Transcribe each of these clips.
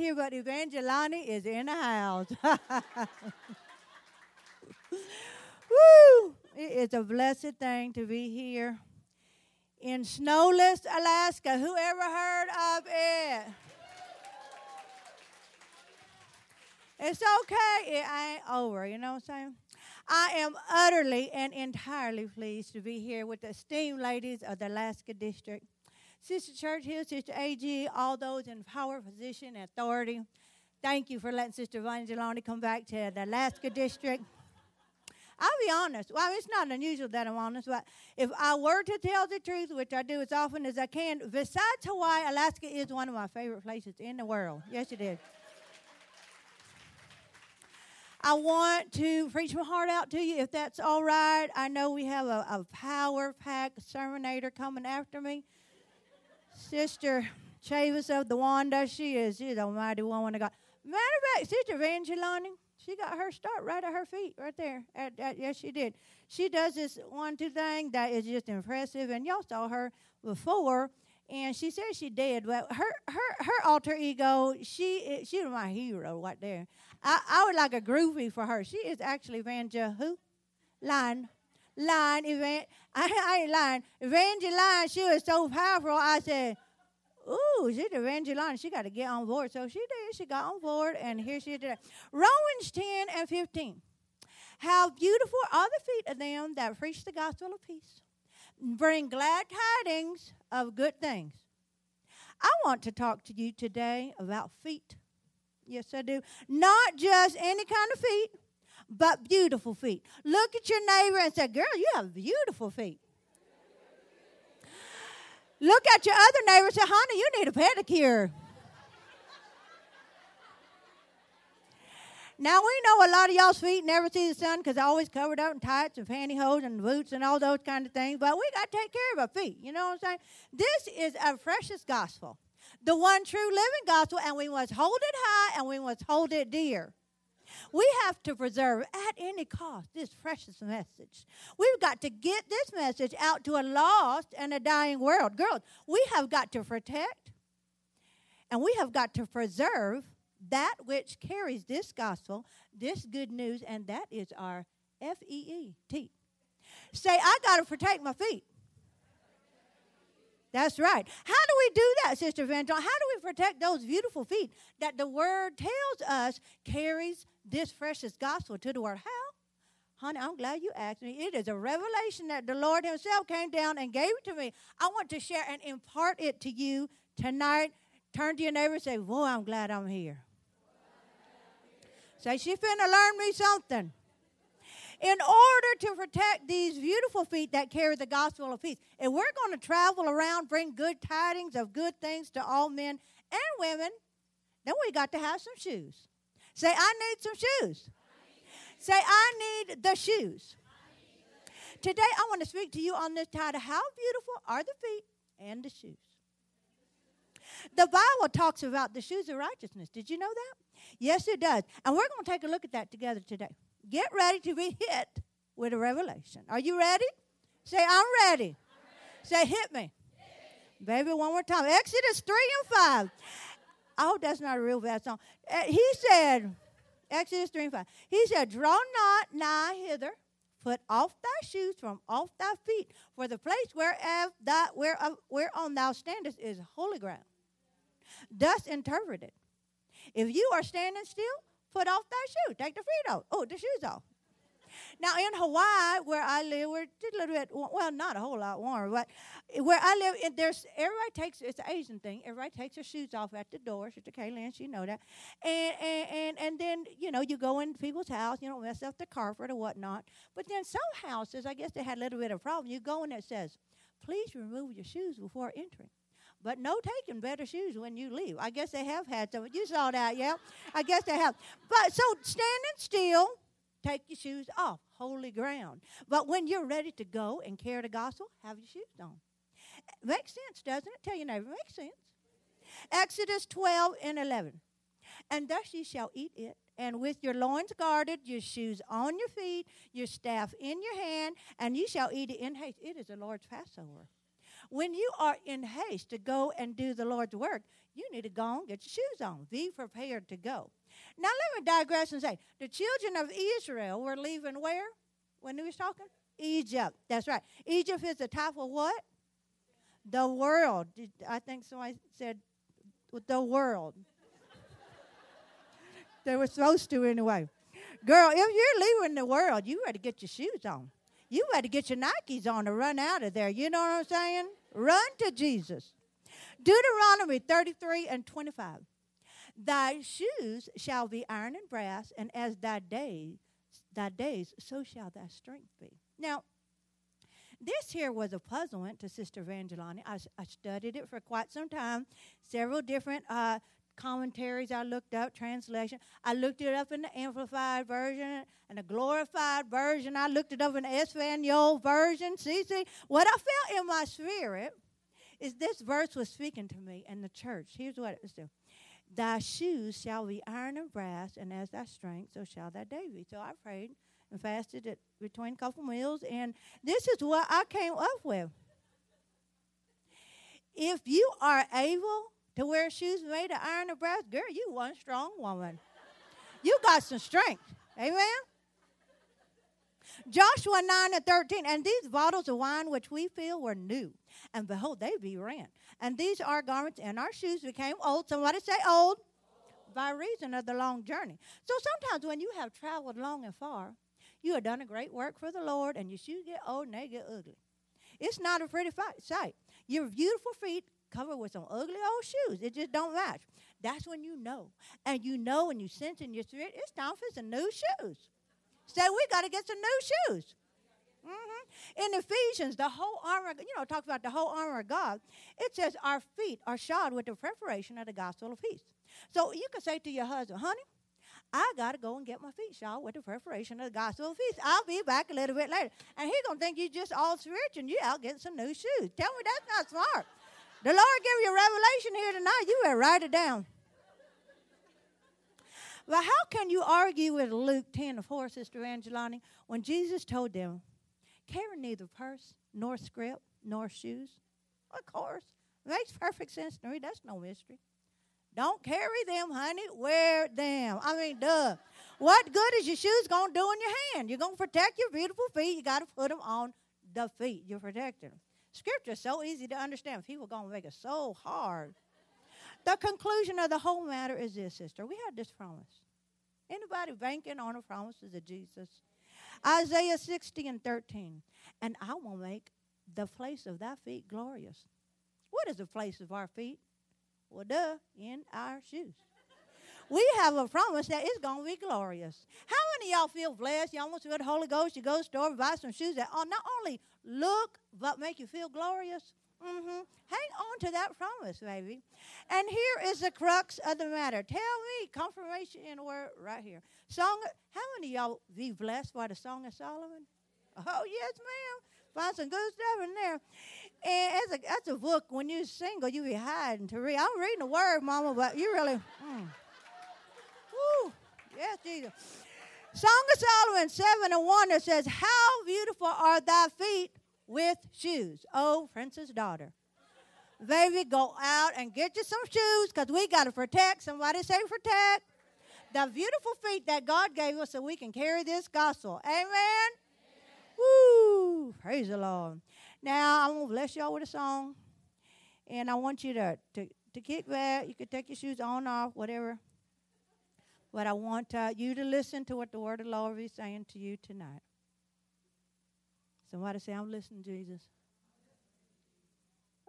here, but Evangelani is in the house. Woo! It is a blessed thing to be here in snowless Alaska. Who ever heard of it? It's okay. It ain't over. You know what I'm saying? I am utterly and entirely pleased to be here with the esteemed ladies of the Alaska District. Sister Churchill, Sister AG, all those in power, position, and authority. Thank you for letting Sister Evangelani come back to the Alaska District. I'll be honest. Well, it's not unusual that I'm honest, but if I were to tell the truth, which I do as often as I can, besides Hawaii, Alaska is one of my favorite places in the world. Yes, it is. I want to preach my heart out to you if that's all right. I know we have a, a power packed sermonator coming after me. Sister Chavis of the Wanda, she is, she's a mighty woman of God. Matter of fact, Sister Evangelani, she got her start right at her feet, right there. At, at, yes, she did. She does this one, two thing that is just impressive, and y'all saw her before. And she said she did, but her her her alter ego, she she was my hero right there. I, I was like a groovy for her. She is actually Evangel who? Line. Line, Evan, I, ain't lying. Evangeline, she was so powerful. I said, Ooh, she's Evangeline. She got to get on board. So she did. She got on board, and here she did. Romans 10 and 15. How beautiful are the feet of them that preach the gospel of peace, bring glad tidings of good things. I want to talk to you today about feet. Yes, I do. Not just any kind of feet, but beautiful feet. Look at your neighbor and say, Girl, you have beautiful feet. Look at your other neighbor and say, Honey, you need a pedicure. Now we know a lot of y'all's feet never see the sun because they're always covered up in tights and pantyhose and boots and all those kind of things. But we got to take care of our feet. You know what I'm saying? This is a precious gospel, the one true living gospel, and we must hold it high and we must hold it dear. We have to preserve at any cost this precious message. We've got to get this message out to a lost and a dying world. Girls, we have got to protect and we have got to preserve that which carries this gospel, this good news, and that is our F E E T. Say, I got to protect my feet. That's right. How do we do that, Sister Van John? How do we protect those beautiful feet that the Word tells us carries this precious gospel to the world? How? Honey, I'm glad you asked me. It is a revelation that the Lord Himself came down and gave it to me. I want to share and impart it to you tonight. Turn to your neighbor and say, Boy, I'm glad I'm here. Say, she finna learn me something. In order to protect these beautiful feet that carry the gospel of peace, if we're going to travel around, bring good tidings of good things to all men and women, then we got to have some shoes. Say, I need some shoes. Say, I need the shoes. Today, I want to speak to you on this title How beautiful are the feet and the shoes? The Bible talks about the shoes of righteousness. Did you know that? Yes, it does. And we're going to take a look at that together today. Get ready to be hit with a revelation. Are you ready? Say, I'm ready. I'm ready. Say, hit me. Hit. Baby, one more time. Exodus 3 and 5. I hope that's not a real bad song. Uh, he said, Exodus 3 and 5. He said, Draw not nigh hither, put off thy shoes from off thy feet, for the place whereof thy, whereof, whereon thou standest is holy ground. Thus interpreted. If you are standing still, put off thy shoe. Take the feet off. Oh, the shoes off. Now in Hawaii, where I live, we're a little bit well, not a whole lot warmer, but where I live, there's everybody takes it's an Asian thing. Everybody takes their shoes off at the door. Sister Kaylin, you know that, and and and and then you know you go into people's house, you don't mess up the carpet or whatnot. But then some houses, I guess they had a little bit of problem. You go in it says, please remove your shoes before entering. But no taking better shoes when you leave. I guess they have had some. You saw that, yeah? I guess they have. But so standing still, take your shoes off, holy ground. But when you're ready to go and carry the gospel, have your shoes on. Makes sense, doesn't it? Tell your neighbor, makes sense. Exodus 12 and 11. And thus ye shall eat it, and with your loins guarded, your shoes on your feet, your staff in your hand, and ye shall eat it in haste. It is the Lord's Passover. When you are in haste to go and do the Lord's work, you need to go and get your shoes on. Be prepared to go. Now, let me digress and say the children of Israel were leaving where when he was talking? Egypt. That's right. Egypt is the type of what? The world. I think somebody said the world. they were supposed to anyway. Girl, if you're leaving the world, you better get your shoes on. You better get your Nikes on to run out of there. You know what I'm saying? Run to Jesus. Deuteronomy 33 and 25. Thy shoes shall be iron and brass, and as thy days, thy days, so shall thy strength be. Now, this here was a puzzlement to Sister Evangelani. I, I studied it for quite some time, several different uh, commentaries I looked up, translation. I looked it up in the Amplified Version and the Glorified Version. I looked it up in the Espanol Version. See, see, what I felt in my spirit is this verse was speaking to me and the church. Here's what it was doing. Thy shoes shall be iron and brass, and as thy strength, so shall thy day be. So I prayed and fasted it between a couple meals, and this is what I came up with. If you are able to wear shoes made of iron or brass, girl, you one strong woman. you got some strength. Amen. Joshua 9 and 13, and these bottles of wine which we fill were new, and behold, they be rent. And these our garments and our shoes became old. Somebody say old. By reason of the long journey. So sometimes when you have traveled long and far, you have done a great work for the Lord, and your shoes get old and they get ugly. It's not a pretty sight. Your beautiful feet covered with some ugly old shoes. It just don't match. That's when you know. And you know and you sense in your spirit, it's time for some new shoes. Say, we got to get some new shoes. Mm-hmm. In Ephesians, the whole armor, you know, talks about the whole armor of God. It says our feet are shod with the preparation of the gospel of peace. So you can say to your husband, honey, I got to go and get my feet shod with the preparation of the gospel of peace. I'll be back a little bit later. And he's to think you just all spiritual and you out getting some new shoes. Tell me that's not smart. The Lord give you a revelation here tonight. You better write it down. But how can you argue with Luke 10 and 4, Sister Angelani, when Jesus told them, carry neither purse, nor scrip, nor shoes? Of course. Makes perfect sense me. That's no mystery. Don't carry them, honey. Wear them. I mean, duh. What good is your shoes going to do in your hand? You're going to protect your beautiful feet. You got to put them on the feet. You're protecting them. Scripture is so easy to understand. People going to make it so hard. The conclusion of the whole matter is this, sister. We had this promise. Anybody banking on the promises of Jesus? Isaiah 60 and 13. And I will make the place of thy feet glorious. What is the place of our feet? Well, duh, in our shoes. We have a promise that it's going to be glorious. How many of y'all feel blessed? y'all almost feel the Holy Ghost. You go to the store, buy some shoes that oh, not only look, but make you feel glorious. Mm-hmm. Hang on to that promise, baby. And here is the crux of the matter. Tell me, confirmation in the word right here. Song. How many y'all be blessed by the Song of Solomon? Oh yes, ma'am. Find some good stuff in there. And that's a, that's a book. When you're single, you be hiding to read. I'm reading the word, Mama, but you really. Mm. Woo. Yes, Jesus. Song of Solomon 7 and 1 it says, How beautiful are thy feet with shoes, oh Prince's daughter. Baby, go out and get you some shoes because we got to protect. Somebody say protect. The beautiful feet that God gave us so we can carry this gospel. Amen? Amen. Woo! Praise the Lord. Now, I'm going to bless y'all with a song. And I want you to, to, to kick back. You can take your shoes on, off, whatever. But I want uh, you to listen to what the word of the Lord is saying to you tonight. Somebody say, I'm listening, Jesus.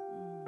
Mm.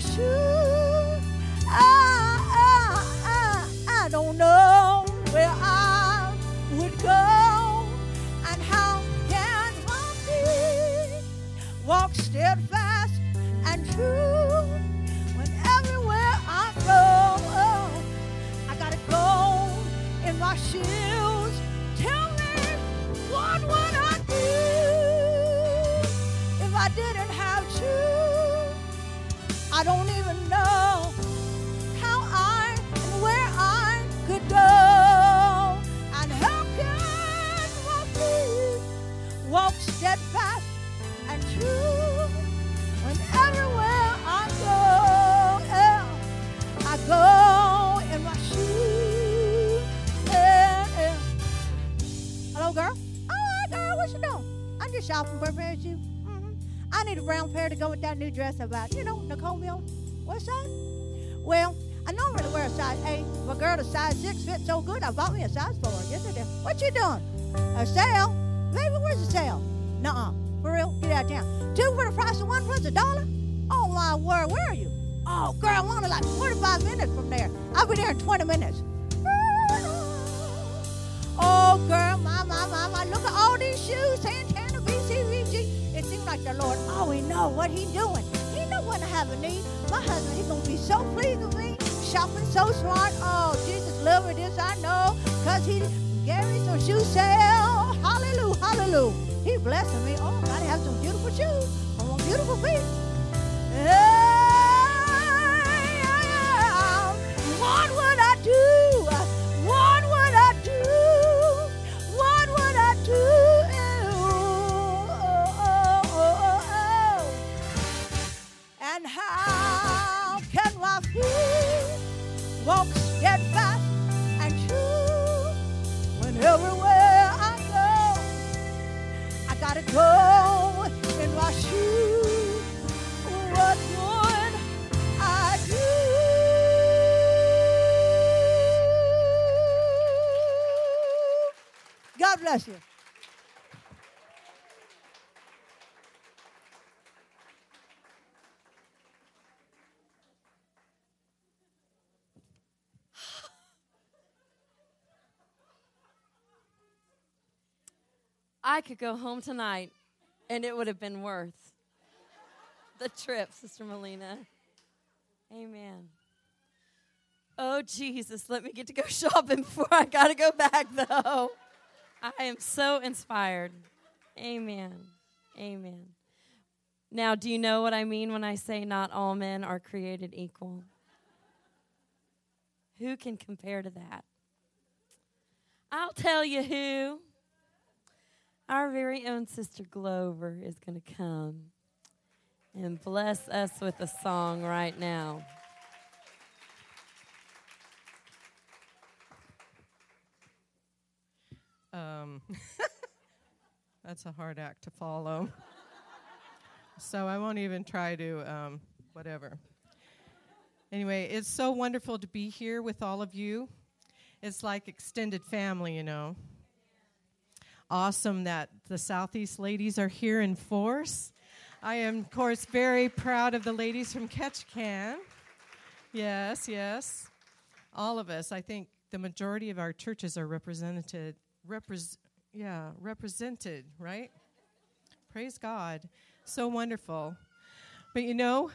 Shoes? I, I, I, I don't know shopping for a pair of shoes. hmm I need a brown pair to go with that new dress about, you know, Nicole Miller. What size? Well, I normally wear a size 8, but girl, the size 6 fits so good, I bought me a size 4. Yes, I did. What you doing? A sale? Baby, where's the sale? Nuh-uh. For real? Get out of town. Two for the price of one plus a dollar? Oh, my word. Where are you? Oh, girl, I'm only like 45 minutes from there. I'll be there in 20 minutes. Oh, girl, my, my, my, my. Look at all these shoes. It seems like the Lord always know what he doing. He know when I have a need. My husband, he's going to be so pleased with me. Shopping so smart. Oh, Jesus love me, this I know. Because he me some shoe sale. Hallelujah, hallelujah. He blessing me. Oh, gotta have some beautiful shoes. I want beautiful feet. Yeah. What would I do? God bless you. I could go home tonight and it would have been worth the trip, Sister Melina. Amen. Oh, Jesus, let me get to go shopping before I got to go back, though. I am so inspired. Amen. Amen. Now, do you know what I mean when I say not all men are created equal? Who can compare to that? I'll tell you who. Our very own Sister Glover is going to come and bless us with a song right now. Um, That's a hard act to follow. so I won't even try to, um, whatever. Anyway, it's so wonderful to be here with all of you. It's like extended family, you know. Awesome that the Southeast ladies are here in force. I am, of course, very proud of the ladies from Ketchikan. Yes, yes. All of us. I think the majority of our churches are represented, yeah, represented, right? Praise God. So wonderful. But you know,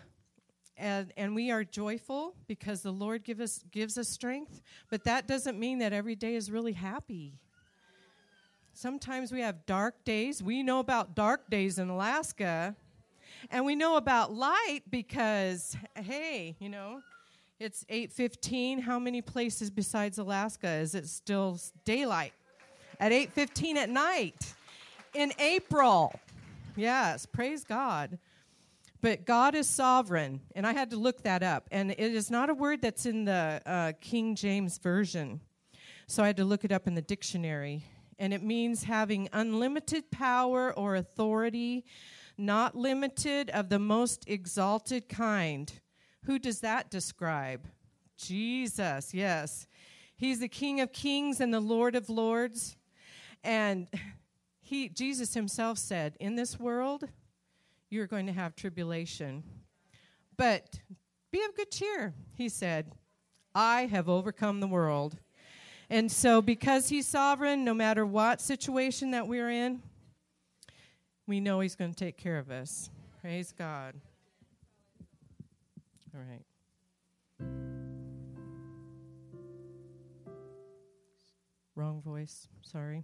and, and we are joyful because the Lord give us, gives us strength, but that doesn't mean that every day is really happy. Sometimes we have dark days. We know about dark days in Alaska, and we know about light because, hey, you know, it's 8:15. How many places besides Alaska is it still daylight? At 8:15 at night in April. Yes, praise God. But God is sovereign, and I had to look that up. And it is not a word that's in the uh, King James Version. So I had to look it up in the dictionary. And it means having unlimited power or authority, not limited, of the most exalted kind. Who does that describe? Jesus, yes. He's the King of kings and the Lord of lords. And he Jesus himself said, "In this world, you're going to have tribulation. But be of good cheer, he said. I have overcome the world. And so, because he's sovereign, no matter what situation that we're in, we know he's going to take care of us. Praise God. All right. Wrong voice. Sorry.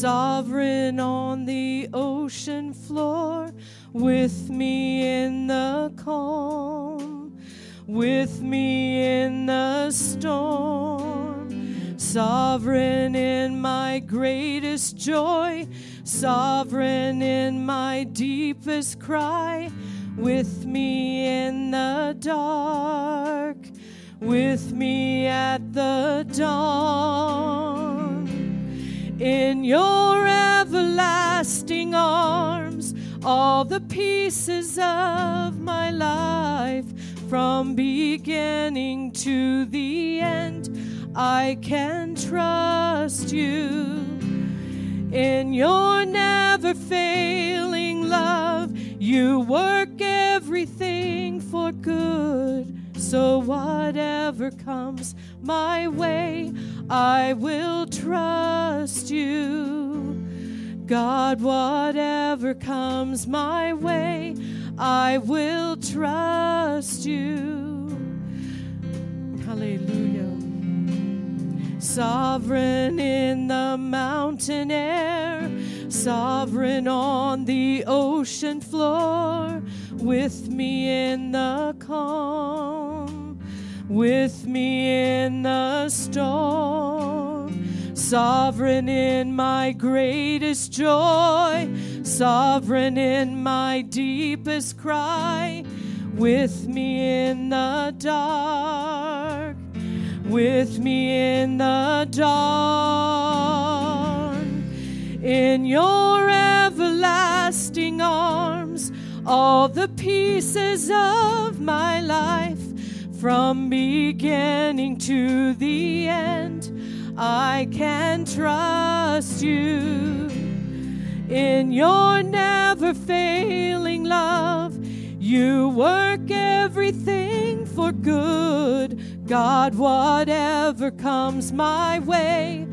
sovereign on the ocean floor, with me in the calm, with me in the storm, sovereign in my greatest joy, sovereign in my deepest cry, with me in the dark with me at the dawn. In your everlasting arms, all the pieces of my life, from beginning to the end, I can trust you. In your never failing love, you work everything for good so, whatever comes my way, I will trust you. God, whatever comes my way, I will trust you. Hallelujah. Sovereign in the mountain air, sovereign on the ocean floor, with me in the calm, with me in the storm, sovereign in my greatest joy, sovereign in my deepest cry, with me in the dark with me in the dawn. In your everlasting arms, all the pieces of my life, from beginning to the end, I can trust you. In your never failing love, you work everything for good God, whatever comes my way,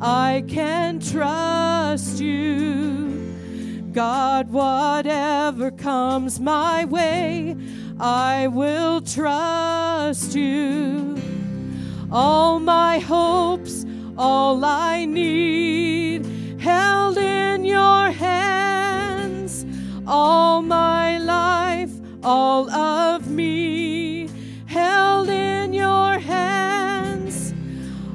I can trust you. God, whatever comes my way, I will trust you. all my hopes, all I need, held in your hands, all my life, all of me, held in your hands,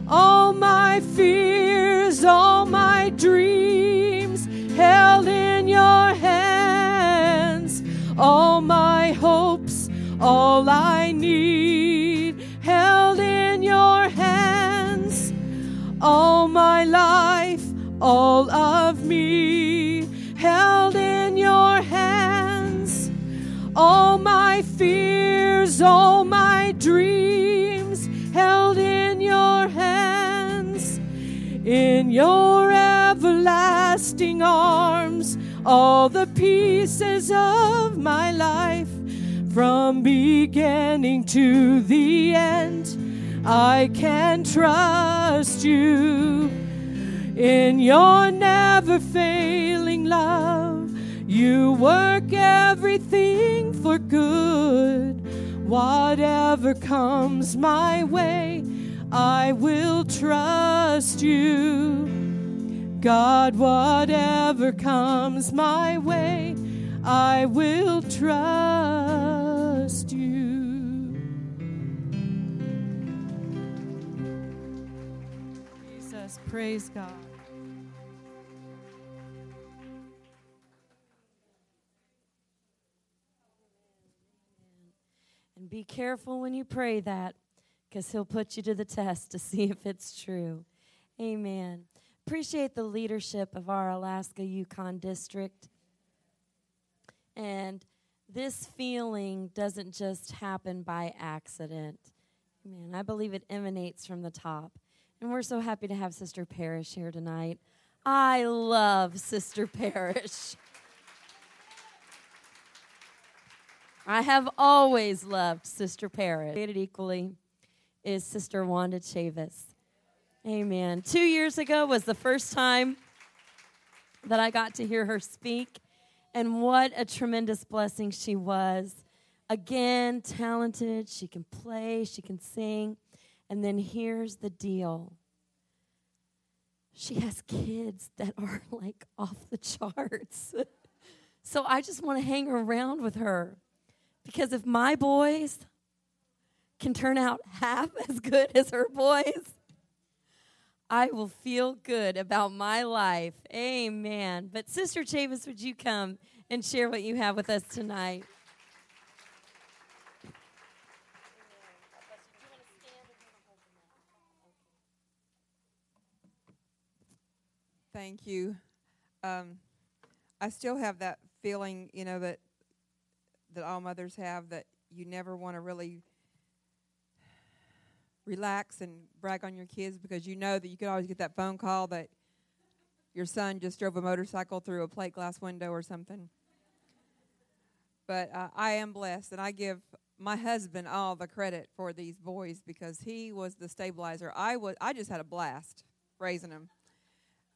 all my fears, all my dreams, held in your hands, all my all I need, held in your hands, all my life, all of me, held in your hands, all my fears, all my dreams, held in your hands, in your everlasting arms, all the pieces of my life from beginning to the end. I can trust you in your never failing love. You work everything for good. Whatever comes my way, I will trust you. God, whatever comes my way, I will trust you. Jesus, praise God. And be careful when you pray that because he'll put you to the test to see if it's true. Amen. Appreciate the leadership of our Alaska Yukon district. And this feeling doesn't just happen by accident. Man, I believe it emanates from the top. And we're so happy to have Sister Parrish here tonight. I love Sister Parrish. I have always loved Sister Parrish. Created equally is Sister Wanda Chavis. Amen. Two years ago was the first time that I got to hear her speak, and what a tremendous blessing she was. Again, talented, she can play, she can sing. And then here's the deal she has kids that are like off the charts. so I just want to hang around with her because if my boys can turn out half as good as her boys, I will feel good about my life. Amen. But Sister Chavis, would you come and share what you have with us tonight? Thank you. Um, I still have that feeling, you know, that that all mothers have that you never want to really relax and brag on your kids because you know that you could always get that phone call that your son just drove a motorcycle through a plate glass window or something. But uh, I am blessed, and I give my husband all the credit for these boys because he was the stabilizer. I was I just had a blast raising them.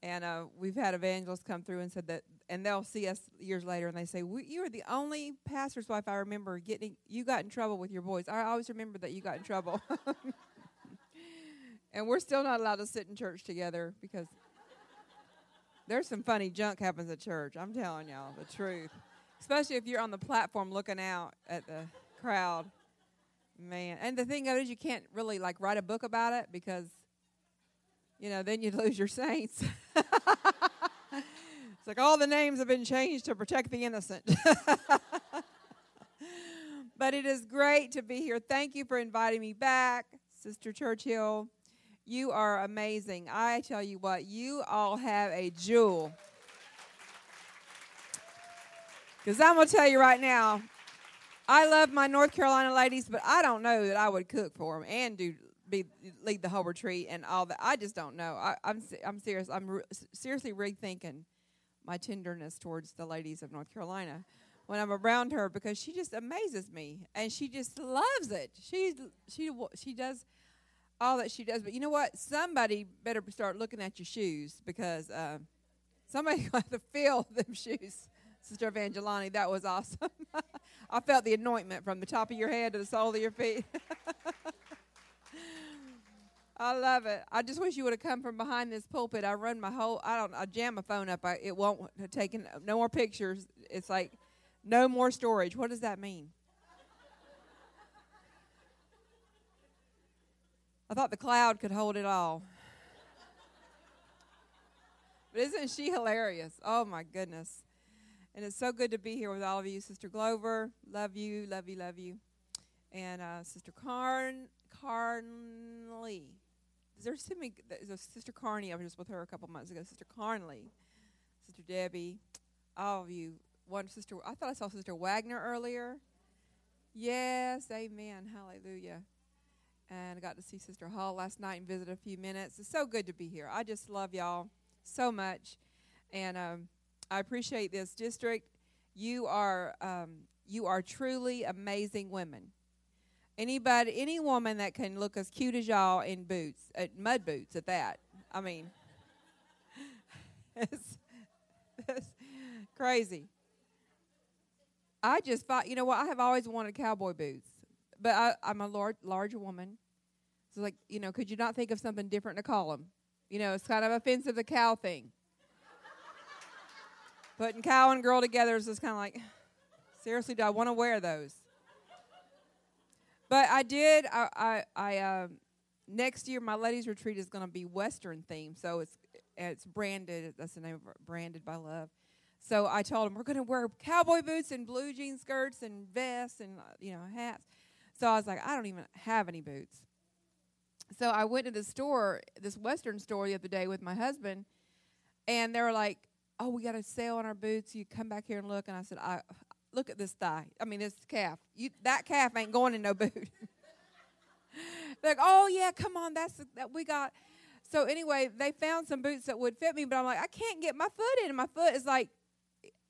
And uh, we've had evangelists come through and said that, and they'll see us years later and they say, "You are the only pastor's wife I remember getting. You got in trouble with your boys. I always remember that you got in trouble." and we're still not allowed to sit in church together because there's some funny junk happens at church. I'm telling y'all the truth, especially if you're on the platform looking out at the crowd. Man, and the thing is, you can't really like write a book about it because you know, then you'd lose your saints. it's like all the names have been changed to protect the innocent. but it is great to be here. Thank you for inviting me back, Sister Churchill. You are amazing. I tell you what, you all have a jewel. Because I'm going to tell you right now, I love my North Carolina ladies, but I don't know that I would cook for them and do be lead the whole retreat and all that. I just don't know. I, am I'm, I'm serious. I'm re- seriously rethinking my tenderness towards the ladies of North Carolina when I'm around her because she just amazes me and she just loves it. She she she does all that she does. But you know what? Somebody better start looking at your shoes because uh, somebody got to feel them shoes. Sister Evangelani, that was awesome. I felt the anointment from the top of your head to the sole of your feet. I love it. I just wish you would have come from behind this pulpit. I run my whole. I don't. I jam my phone up. I, it won't take no more pictures. It's like no more storage. What does that mean? I thought the cloud could hold it all. But isn't she hilarious? Oh my goodness. And it's so good to be here with all of you. Sister Glover, love you, love you, love you. And uh, Sister Carn Carnley. There's many. There's Sister Carney. I was just with her a couple months ago. Sister Carnley, Sister Debbie, all of you. One sister. I thought I saw Sister Wagner earlier. Yes, Amen, Hallelujah. And I got to see Sister Hall last night and visit a few minutes. It's so good to be here. I just love y'all so much, and um, I appreciate this district. You are um, you are truly amazing women. Anybody, any woman that can look as cute as y'all in boots, uh, mud boots at that. I mean, it's, it's crazy. I just thought, you know what? I have always wanted cowboy boots, but I, I'm a large, large woman. So, like, you know, could you not think of something different to call them? You know, it's kind of offensive, the cow thing. Putting cow and girl together is just kind of like, seriously, do I want to wear those? But I did. I, I, I um, next year my ladies retreat is going to be Western themed, so it's it's branded. That's the name of it, branded by love. So I told them we're going to wear cowboy boots and blue jean skirts and vests and uh, you know hats. So I was like, I don't even have any boots. So I went to the store, this Western store the other day with my husband, and they were like, "Oh, we got a sale on our boots. You come back here and look." And I said, "I look at this thigh. I mean, this calf. You that calf ain't going in no boot." Like, "Oh yeah, come on, that's that we got." So anyway, they found some boots that would fit me, but I'm like, I can't get my foot in. And my foot is like,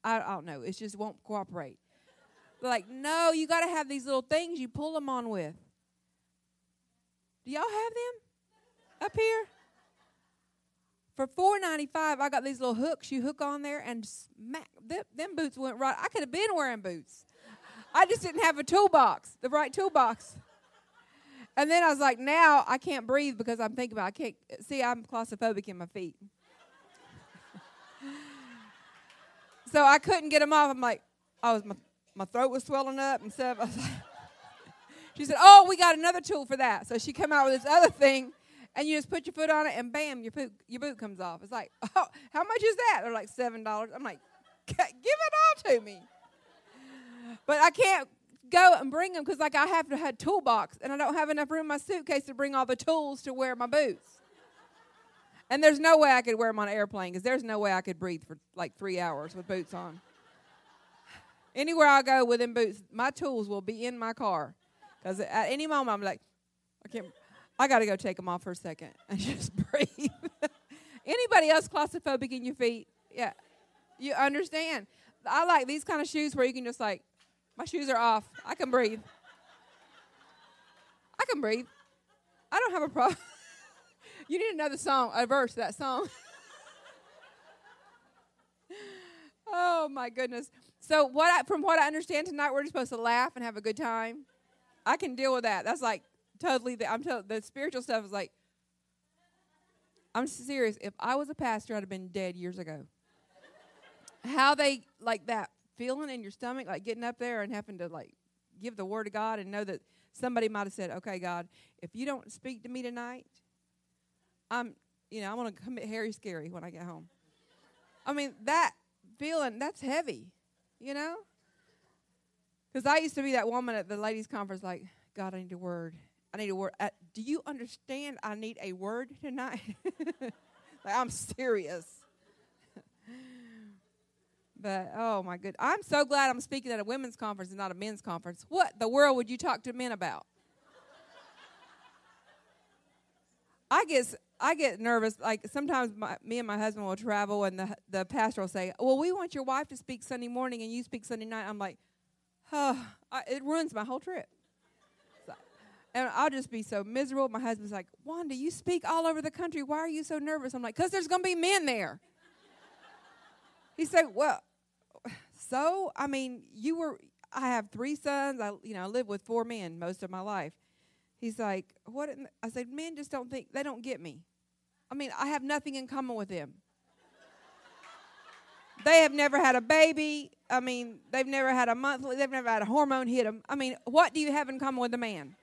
I, I don't know, it just won't cooperate. They're like, no, you got to have these little things you pull them on with. Do y'all have them up here? For four ninety five, I got these little hooks you hook on there, and smack them, them boots went right. I could have been wearing boots. I just didn't have a toolbox, the right toolbox. And then I was like, now I can't breathe because I'm thinking about I can't see I'm claustrophobic in my feet. so I couldn't get them off. I'm like, I was my, my throat was swelling up and stuff. Like, she said, "Oh, we got another tool for that." So she came out with this other thing, and you just put your foot on it, and bam, your boot your boot comes off. It's like, oh, how much is that? They're like seven dollars. I'm like, give it all to me. But I can't go and bring them because like I have to have a toolbox and I don't have enough room in my suitcase to bring all the tools to wear my boots. And there's no way I could wear them on an airplane because there's no way I could breathe for like three hours with boots on. Anywhere I go with them boots, my tools will be in my car because at any moment I'm like, I can't. I got to go take them off for a second and just breathe. Anybody else claustrophobic in your feet? Yeah, you understand. I like these kind of shoes where you can just like my shoes are off. I can breathe. I can breathe. I don't have a problem. you need another song, a verse that song. oh my goodness. So what I, from what I understand tonight, we're just supposed to laugh and have a good time. I can deal with that. That's like totally the I'm the spiritual stuff is like I'm serious. If I was a pastor, I'd have been dead years ago. How they like that feeling in your stomach, like getting up there and having to like give the word of God and know that somebody might have said, "Okay, God, if you don't speak to me tonight, I'm, you know, I'm gonna commit Harry Scary when I get home." I mean, that feeling that's heavy, you know. Because I used to be that woman at the ladies' conference, like, God, I need a word. I need a word. Uh, do you understand? I need a word tonight. like, I'm serious. But oh my good, I'm so glad I'm speaking at a women's conference and not a men's conference. What the world would you talk to men about? I get I get nervous. Like sometimes my, me and my husband will travel, and the the pastor will say, "Well, we want your wife to speak Sunday morning, and you speak Sunday night." I'm like, "Oh, I, it ruins my whole trip." So, and I'll just be so miserable. My husband's like, "Wanda, you speak all over the country. Why are you so nervous?" I'm like, "Cause there's gonna be men there." He said, "Well, so I mean, you were. I have three sons. I you know I lived with four men most of my life." He's like, what? in the-" I said, men just don't think, they don't get me. I mean, I have nothing in common with them. they have never had a baby. I mean, they've never had a monthly, they've never had a hormone hit them. I mean, what do you have in common with a man?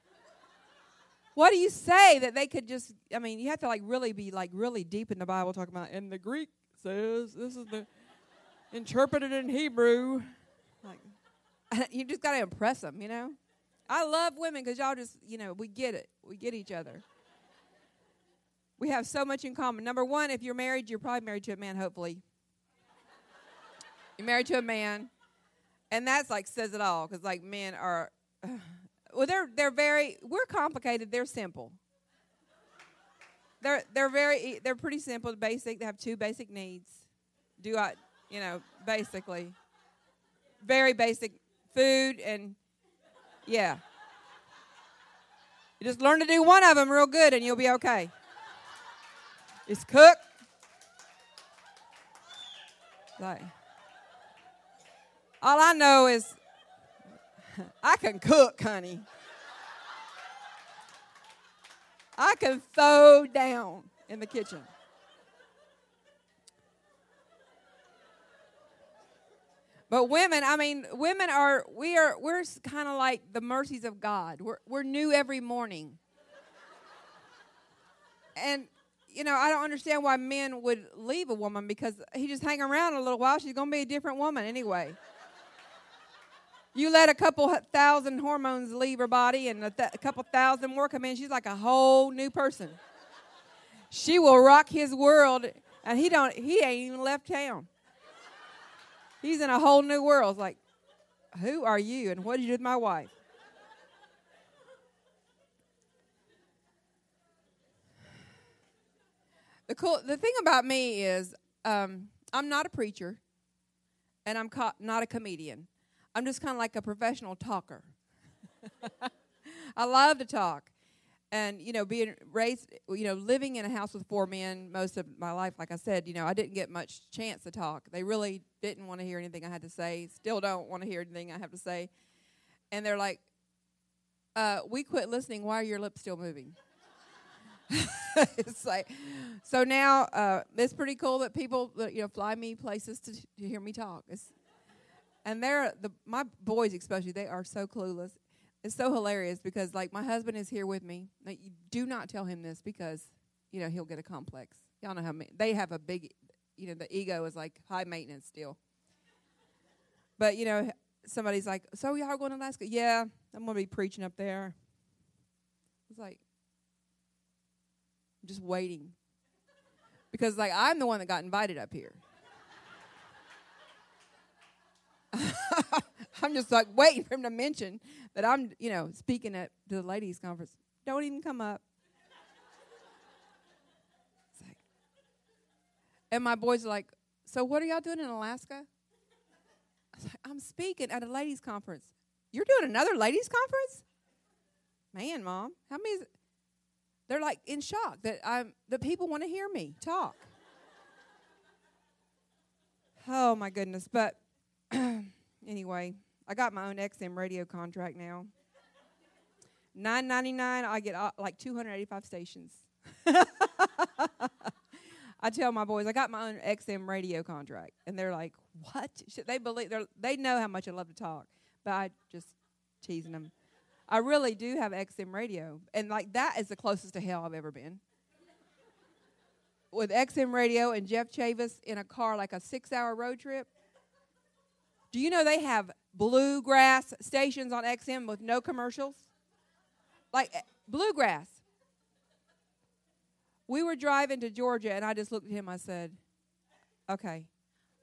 What do you say that they could just, I mean, you have to like really be like really deep in the Bible talking about, and the Greek says, this is the interpreted in Hebrew. Like, you just got to impress them, you know? I love women because y'all just, you know, we get it. We get each other. We have so much in common. Number one, if you're married, you're probably married to a man, hopefully. You're married to a man. And that's like says it all because like men are, well, they're, they're very, we're complicated, they're simple. They're, they're very, they're pretty simple, basic. They have two basic needs. Do I, you know, basically. Very basic food and yeah. You just learn to do one of them real good and you'll be okay. It's cook. Like, all I know is I can cook, honey. I can throw down in the kitchen. But women, I mean, women are we are we're kind of like the mercies of God. We're we're new every morning. And you know, I don't understand why men would leave a woman because he just hang around a little while, she's going to be a different woman anyway. You let a couple thousand hormones leave her body and a, th- a couple thousand more come in, she's like a whole new person. She will rock his world and he don't he ain't even left town. He's in a whole new world. It's like, who are you and what did you do with my wife? The cool the thing about me is um, I'm not a preacher and I'm co- not a comedian. I'm just kind of like a professional talker. I love to talk. And, you know, being raised, you know, living in a house with four men most of my life, like I said, you know, I didn't get much chance to talk. They really didn't want to hear anything I had to say, still don't want to hear anything I have to say. And they're like, uh, we quit listening. Why are your lips still moving? it's like, so now uh, it's pretty cool that people, you know, fly me places to, to hear me talk. It's, and they're the my boys especially they are so clueless. It's so hilarious because like my husband is here with me. Like, you do not tell him this because you know he'll get a complex. Y'all know how ma- they have a big you know the ego is like high maintenance still. But you know somebody's like so y'all going to alaska? Yeah i'm going to be preaching up there. It's like just waiting because like i'm the one that got invited up here I'm just like waiting for him to mention that I'm, you know, speaking at the ladies' conference. Don't even come up. Like, and my boys are like, "So what are y'all doing in Alaska?" I was like, "I'm speaking at a ladies' conference." You're doing another ladies' conference? Man, mom, how many? They're like in shock that I'm that people want to hear me talk. Oh my goodness! But anyway, I got my own XM radio contract now. Nine ninety nine. I get uh, like two hundred eighty five stations. I tell my boys I got my own XM radio contract, and they're like, "What?" Should they believe they they know how much I love to talk, but I just teasing them. I really do have XM radio, and like that is the closest to hell I've ever been. With XM radio and Jeff Chavis in a car, like a six hour road trip. Do you know they have bluegrass stations on XM with no commercials? Like eh, bluegrass. We were driving to Georgia, and I just looked at him. I said, "Okay,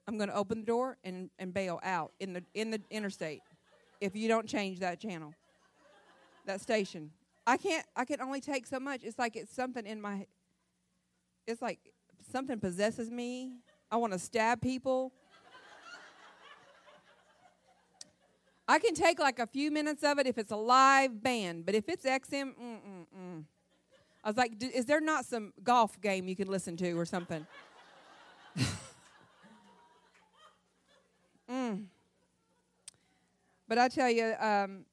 I'm to open the door and, and bail out in the in the interstate if you don't change that channel, that station. I can't. I can only take so much. It's like it's something in my. It's like something possesses me. I want to stab people. I can take like a few minutes of it if it's a live band, but if it's XM, mm-mm-mm. I was like, is there not some golf game you can listen to or something? mm. But I tell you, um,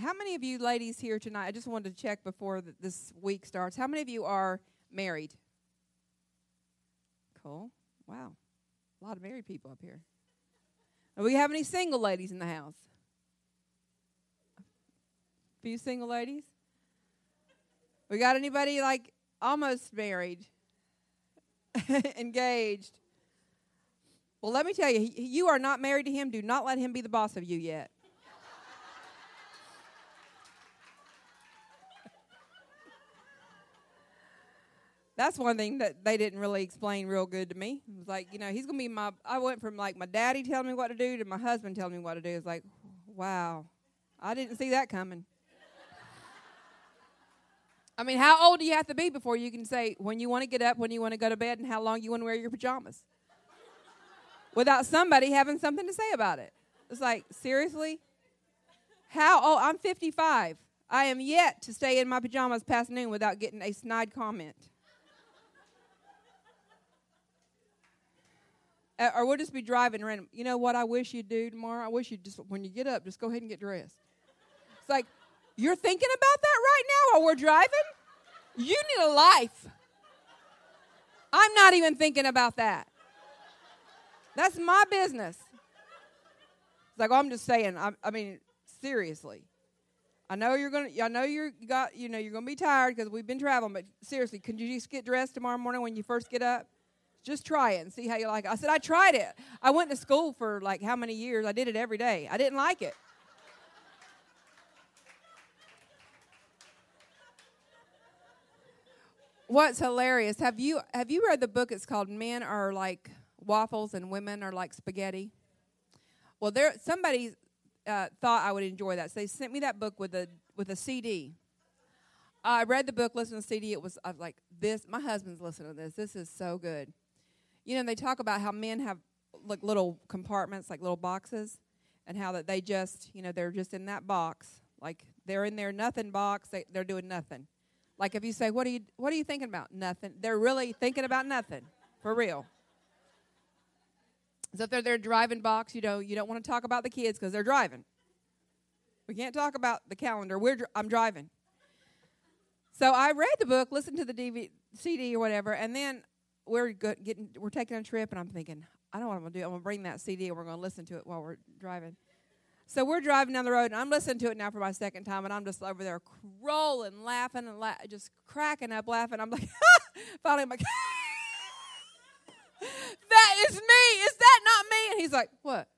how many of you ladies here tonight? I just wanted to check before th- this week starts. How many of you are married? Cool. Wow. A lot of married people up here. Do we have any single ladies in the house? A few single ladies? We got anybody like almost married? Engaged? Well, let me tell you, you are not married to him. Do not let him be the boss of you yet. That's one thing that they didn't really explain real good to me. It was like, you know, he's gonna be my. I went from like my daddy telling me what to do to my husband telling me what to do. It's like, wow, I didn't see that coming. I mean, how old do you have to be before you can say when you want to get up, when you want to go to bed, and how long you want to wear your pajamas? Without somebody having something to say about it. It's like, seriously? How old? I'm 55. I am yet to stay in my pajamas past noon without getting a snide comment. Uh, or we'll just be driving random. You know what I wish you'd do tomorrow? I wish you'd just, when you get up, just go ahead and get dressed. It's like, you're thinking about that right now while we're driving? You need a life. I'm not even thinking about that. That's my business. It's like, oh, I'm just saying. I, I mean, seriously. I know you're gonna. I know you're got. You know you're gonna be tired because we've been traveling. But seriously, can you just get dressed tomorrow morning when you first get up? Just try it and see how you like it. I said I tried it. I went to school for like how many years? I did it every day. I didn't like it. What's hilarious? Have you have you read the book? It's called Men Are Like Waffles and Women Are Like Spaghetti. Well, there somebody uh, thought I would enjoy that, so they sent me that book with a with a CD. I read the book, listened to the CD. It was I was like this. My husband's listening to this. This is so good. You know, they talk about how men have like little compartments, like little boxes, and how that they just, you know, they're just in that box, like they're in their nothing box. They, they're doing nothing. Like if you say, "What are you What are you thinking about?" Nothing. They're really thinking about nothing, for real. So if they're their driving box, you know, you don't want to talk about the kids because they're driving. We can't talk about the calendar. We're I'm driving. So I read the book, listened to the DVD, CD or whatever, and then we're getting we're taking a trip, and I'm thinking, I don't know what I'm gonna do. I'm gonna bring that CD, and we're gonna listen to it while we're driving. So we're driving down the road, and I'm listening to it now for my second time, and I'm just over there rolling, laughing, and la- just cracking up, laughing. I'm like, finally, I'm like, that is me. Is that not me? And he's like, what?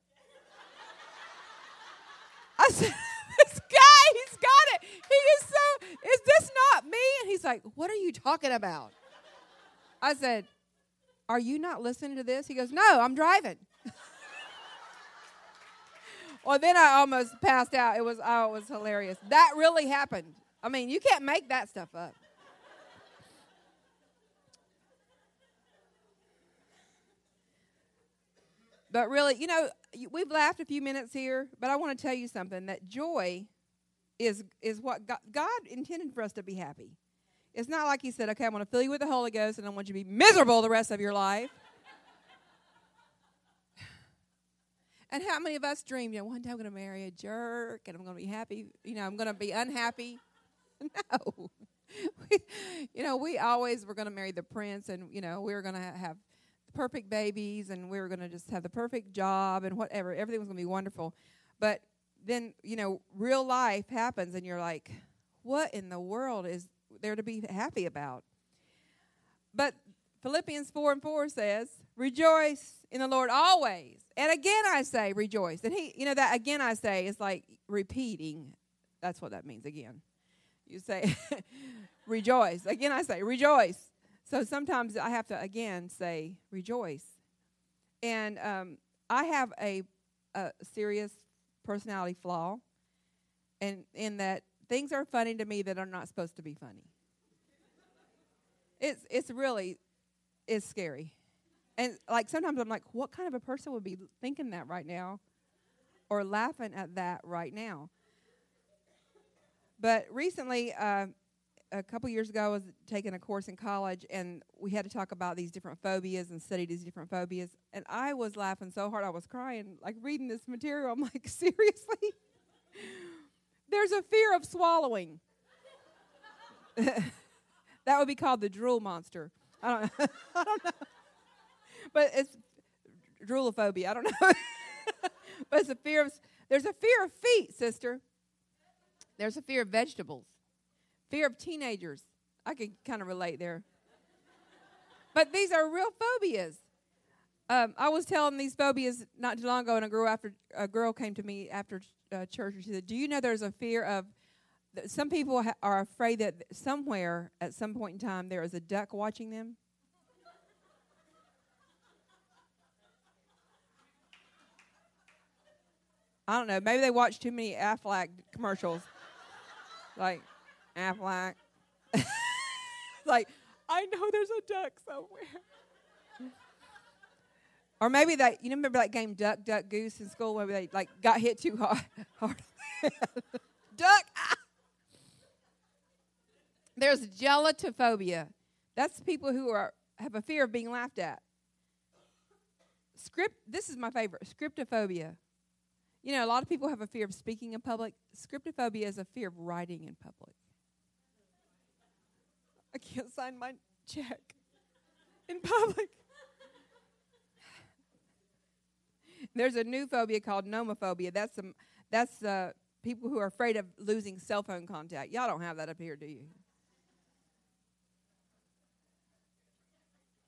I said, this guy, he's got it. He is so, is this not me? And he's like, what are you talking about? I said, are you not listening to this? He goes, no, I'm driving. well, then I almost passed out. It was, oh, it was hilarious. That really happened. I mean, you can't make that stuff up. But really, you know, we've laughed a few minutes here, but I want to tell you something that joy is is what God, God intended for us to be happy. It's not like he said, "Okay, I'm going to fill you with the Holy Ghost and I want you to be miserable the rest of your life." And how many of us dream, you know, one day I'm going to marry a jerk and I'm going to be happy, you know, I'm going to be unhappy? No. We, you know, we always were going to marry the prince and, you know, we were going to have perfect babies and we were going to just have the perfect job and whatever. Everything was going to be wonderful. But then, you know, real life happens and you're like, what in the world is there to be happy about? But Philippians 4 and 4 says, Rejoice in the Lord always. And again I say, rejoice. And he, you know, that again I say is like repeating. That's what that means again. You say, rejoice. Again I say, rejoice. So sometimes I have to again say, rejoice. And um, I have a, a serious personality flaw, and in that things are funny to me that are not supposed to be funny. It's it's really it's scary, and like sometimes I'm like, what kind of a person would be thinking that right now, or laughing at that right now? But recently, uh, a couple years ago, I was taking a course in college, and we had to talk about these different phobias and study these different phobias. And I was laughing so hard, I was crying, like reading this material. I'm like, seriously? There's a fear of swallowing. that would be called the drool monster. I don't know. I don't know. But it's droolophobia. I don't know. but it's a fear of there's a fear of feet, sister. There's a fear of vegetables. Fear of teenagers. I could kind of relate there. But these are real phobias. Um, I was telling these phobias not too long ago, and a girl after a girl came to me after uh, church, and she said, "Do you know there's a fear of some people ha- are afraid that somewhere at some point in time there is a duck watching them." I don't know. Maybe they watch too many Aflac commercials, like Aflac. like I know there's a duck somewhere. Or maybe that you remember that game Duck Duck Goose in school where they like got hit too hard. hard. Duck. Ah! There's gelatophobia. That's people who are have a fear of being laughed at. Script. This is my favorite. Scriptophobia. You know, a lot of people have a fear of speaking in public. Scriptophobia is a fear of writing in public. I can't sign my check in public. There's a new phobia called nomophobia. That's some that's uh, people who are afraid of losing cell phone contact. Y'all don't have that up here, do you?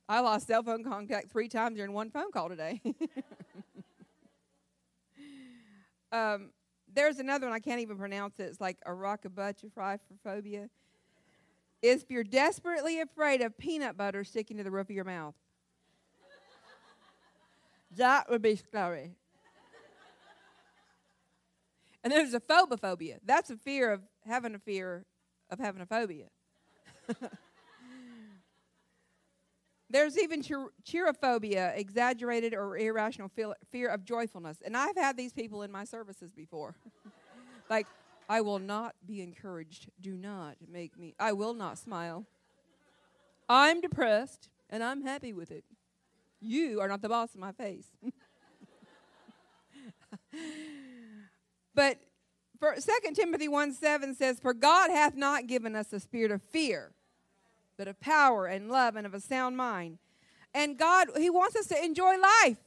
I lost cell phone contact three times during one phone call today. um, there's another one I can't even pronounce it. It's like aracabutrophobia. Is if you're desperately afraid of peanut butter sticking to the roof of your mouth. That would be scary. And there's a phobophobia. That's a fear of having a fear of having a phobia. there's even cheer- cherophobia, exaggerated or irrational fear of joyfulness. And I've had these people in my services before. like, I will not be encouraged. Do not make me, I will not smile. I'm depressed and I'm happy with it. You are not the boss of my face. but for 2 Timothy 1 7 says, For God hath not given us a spirit of fear, but of power and love and of a sound mind. And God, He wants us to enjoy life.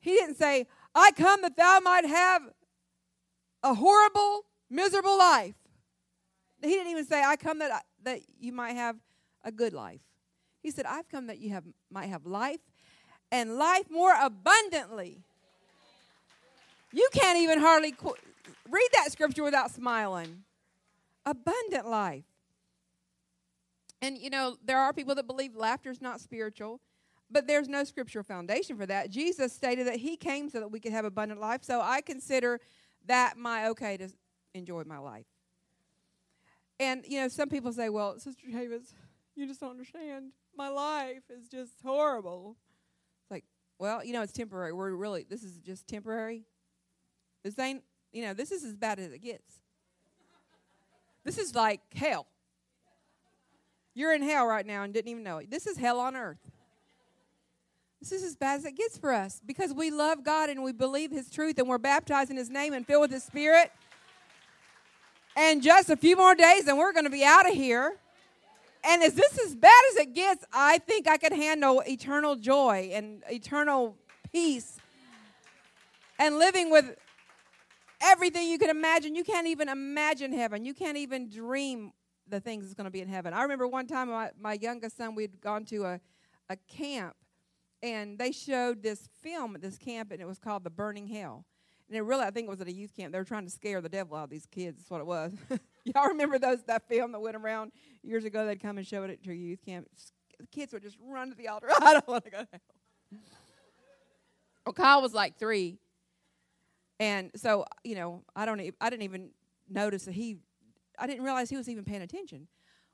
He didn't say, I come that thou might have a horrible, miserable life. He didn't even say, I come that, I, that you might have a good life. He said, I've come that you have, might have life and life more abundantly. You can't even hardly qu- read that scripture without smiling. Abundant life. And you know, there are people that believe laughter is not spiritual, but there's no scriptural foundation for that. Jesus stated that he came so that we could have abundant life, so I consider that my okay to enjoy my life. And you know, some people say, "Well, Sister Chavis, you just don't understand. My life is just horrible." It's like, well, you know, it's temporary. We're really this is just temporary. This ain't, you know, this is as bad as it gets. This is like hell. You're in hell right now and didn't even know it. This is hell on earth. This is as bad as it gets for us because we love God and we believe His truth and we're baptized in His name and filled with His Spirit. And just a few more days and we're going to be out of here. And is this as bad as it gets? I think I could handle eternal joy and eternal peace and living with everything you can imagine. You can't even imagine heaven. You can't even dream the things that's going to be in heaven. I remember one time my, my youngest son, we'd gone to a, a camp and they showed this film at this camp and it was called The Burning Hell. And it really, I think it was at a youth camp. They were trying to scare the devil out of these kids. That's what it was. Y'all remember those that film that went around years ago? They'd come and show it at your youth camp. The kids would just run to the altar. I don't want to go to hell. Well, Kyle was like three, and so you know, I don't, I didn't even notice that he, I didn't realize he was even paying attention.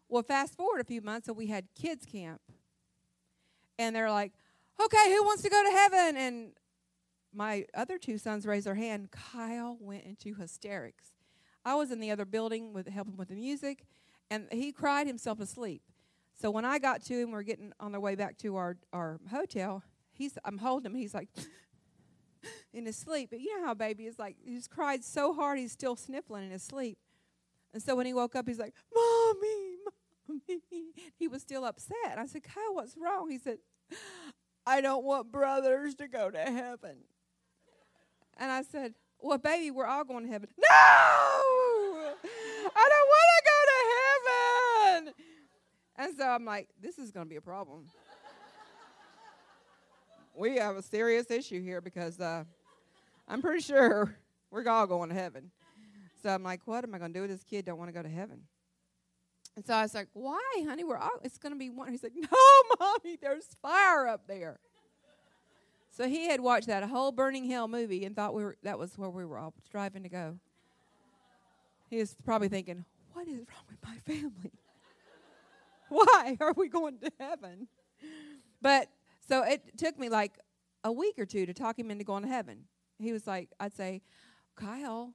Well, fast forward a few months, and we had kids camp, and they're like, "Okay, who wants to go to heaven?" And my other two sons raised their hand. Kyle went into hysterics. I was in the other building with helping with the music, and he cried himself to sleep. So when I got to him, we're getting on the way back to our, our hotel. He's I'm holding him. He's like, in his sleep. But you know how a baby is like, he just cried so hard he's still sniffling in his sleep. And so when he woke up, he's like, Mommy, Mommy. He was still upset. I said, Kyle, what's wrong? He said, I don't want brothers to go to heaven. And I said, Well, baby, we're all going to heaven. No! I don't want to go to heaven. And so I'm like, This is going to be a problem. we have a serious issue here because uh, I'm pretty sure we're all going to heaven. So I'm like, What am I going to do with this kid? Don't want to go to heaven. And so I was like, "Why, honey? We're all. It's going to be one." He's like, "No, mommy, there's fire up there." So he had watched that whole Burning Hell movie and thought we were that was where we were all striving to go. He was probably thinking, "What is wrong with my family? Why are we going to heaven?" But so it took me like a week or two to talk him into going to heaven. He was like, "I'd say, Kyle,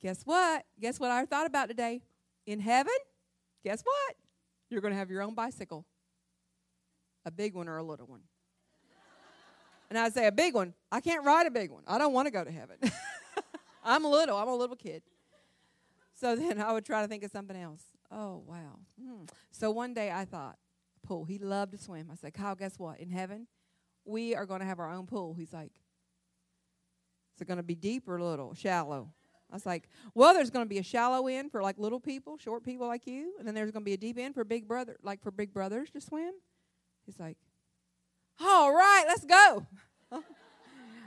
guess what? Guess what I thought about today? In heaven, guess what? You're going to have your own bicycle, a big one or a little one." And I say, a big one. I can't ride a big one. I don't want to go to heaven. I'm little. I'm a little kid. So then I would try to think of something else. Oh, wow. Hmm. So one day I thought, pool. He loved to swim. I said, Kyle, guess what? In heaven, we are going to have our own pool. He's like, is it going to be deep or little, shallow? I was like, well, there's going to be a shallow end for like little people, short people like you, and then there's going to be a deep end for big brother, like for big brothers to swim. He's like, all right, let's go.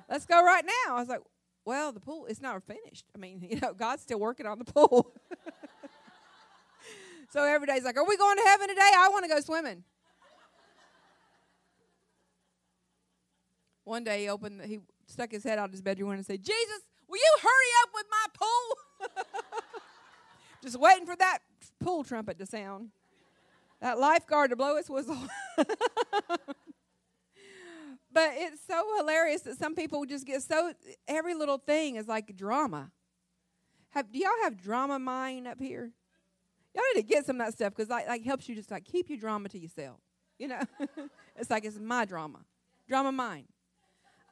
let's go right now. I was like, well, the pool is not finished. I mean, you know, God's still working on the pool. so every day he's like, are we going to heaven today? I want to go swimming. One day he opened, the, he stuck his head out of his bedroom window and said, Jesus, will you hurry up with my pool? Just waiting for that pool trumpet to sound. That lifeguard to blow his whistle. But it's so hilarious that some people just get so every little thing is like drama. Have do y'all have Dramamine up here? Y'all need to get some of that stuff because like, like helps you just like keep your drama to yourself. You know, it's like it's my drama, drama mine.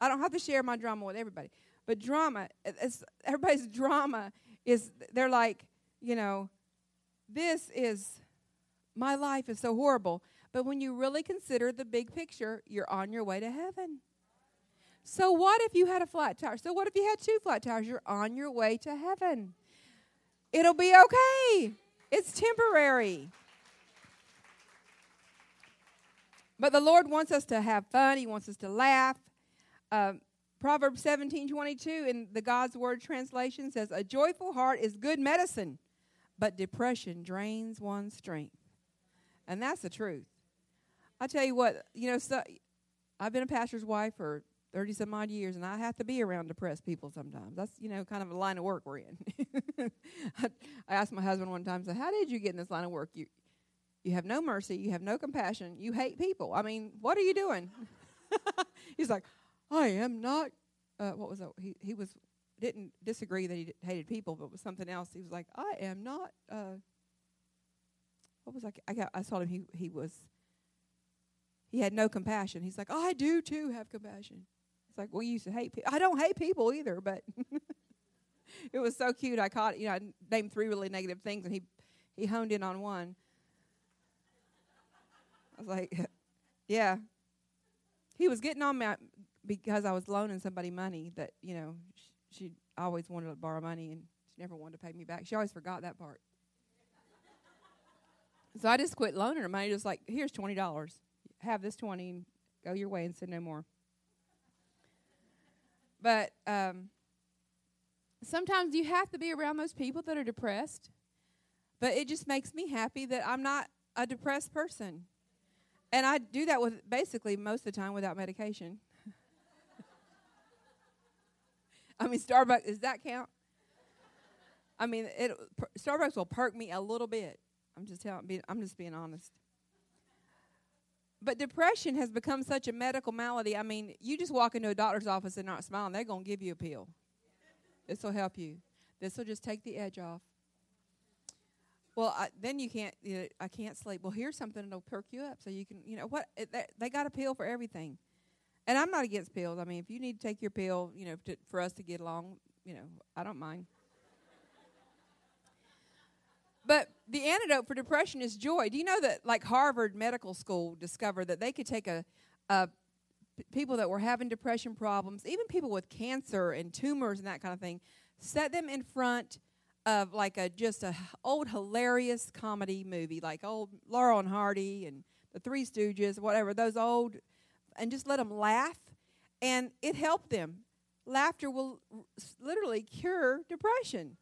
I don't have to share my drama with everybody, but drama, it's, everybody's drama is they're like, you know, this is my life is so horrible. But when you really consider the big picture, you're on your way to heaven. So, what if you had a flat tire? So, what if you had two flat tires? You're on your way to heaven. It'll be okay, it's temporary. But the Lord wants us to have fun, He wants us to laugh. Um, Proverbs 17 22 in the God's Word translation says, A joyful heart is good medicine, but depression drains one's strength. And that's the truth. I tell you what, you know, so, I've been a pastor's wife for 30 some odd years, and I have to be around depressed people sometimes. That's, you know, kind of a line of work we're in. I, I asked my husband one time, said, How did you get in this line of work? You, you have no mercy, you have no compassion, you hate people. I mean, what are you doing? He's like, I am not. Uh, what was that? He, he was didn't disagree that he hated people, but was something else. He was like, I am not. Uh, what was I? I, got, I saw him. He he was he had no compassion. He's like, I do too have compassion. It's like, well, you used to hate people. I don't hate people either, but it was so cute. I caught, you know, I named three really negative things, and he he honed in on one. I was like, yeah. He was getting on me because I was loaning somebody money that you know she always wanted to borrow money and she never wanted to pay me back. She always forgot that part. so I just quit loaning her money. Just like, here's twenty dollars have this 20 and go your way and sin no more. But um, sometimes you have to be around those people that are depressed. But it just makes me happy that I'm not a depressed person. And I do that with basically most of the time without medication. I mean, Starbucks, does that count? I mean, it, Starbucks will perk me a little bit. I'm just telling, I'm just being honest. But depression has become such a medical malady. I mean, you just walk into a doctor's office and not smiling, they're going to give you a pill. This will help you. This will just take the edge off. Well, I, then you can't. You know, I can't sleep. Well, here's something that'll perk you up, so you can. You know what? They, they got a pill for everything, And I'm not against pills. I mean, if you need to take your pill, you know, to, for us to get along, you know, I don't mind. But the antidote for depression is joy. Do you know that, like Harvard Medical School discovered that they could take a, people that were having depression problems, even people with cancer and tumors and that kind of thing, set them in front of like a just a old hilarious comedy movie, like old Laurel and Hardy and the Three Stooges, whatever those old, and just let them laugh, and it helped them. Laughter will literally cure depression.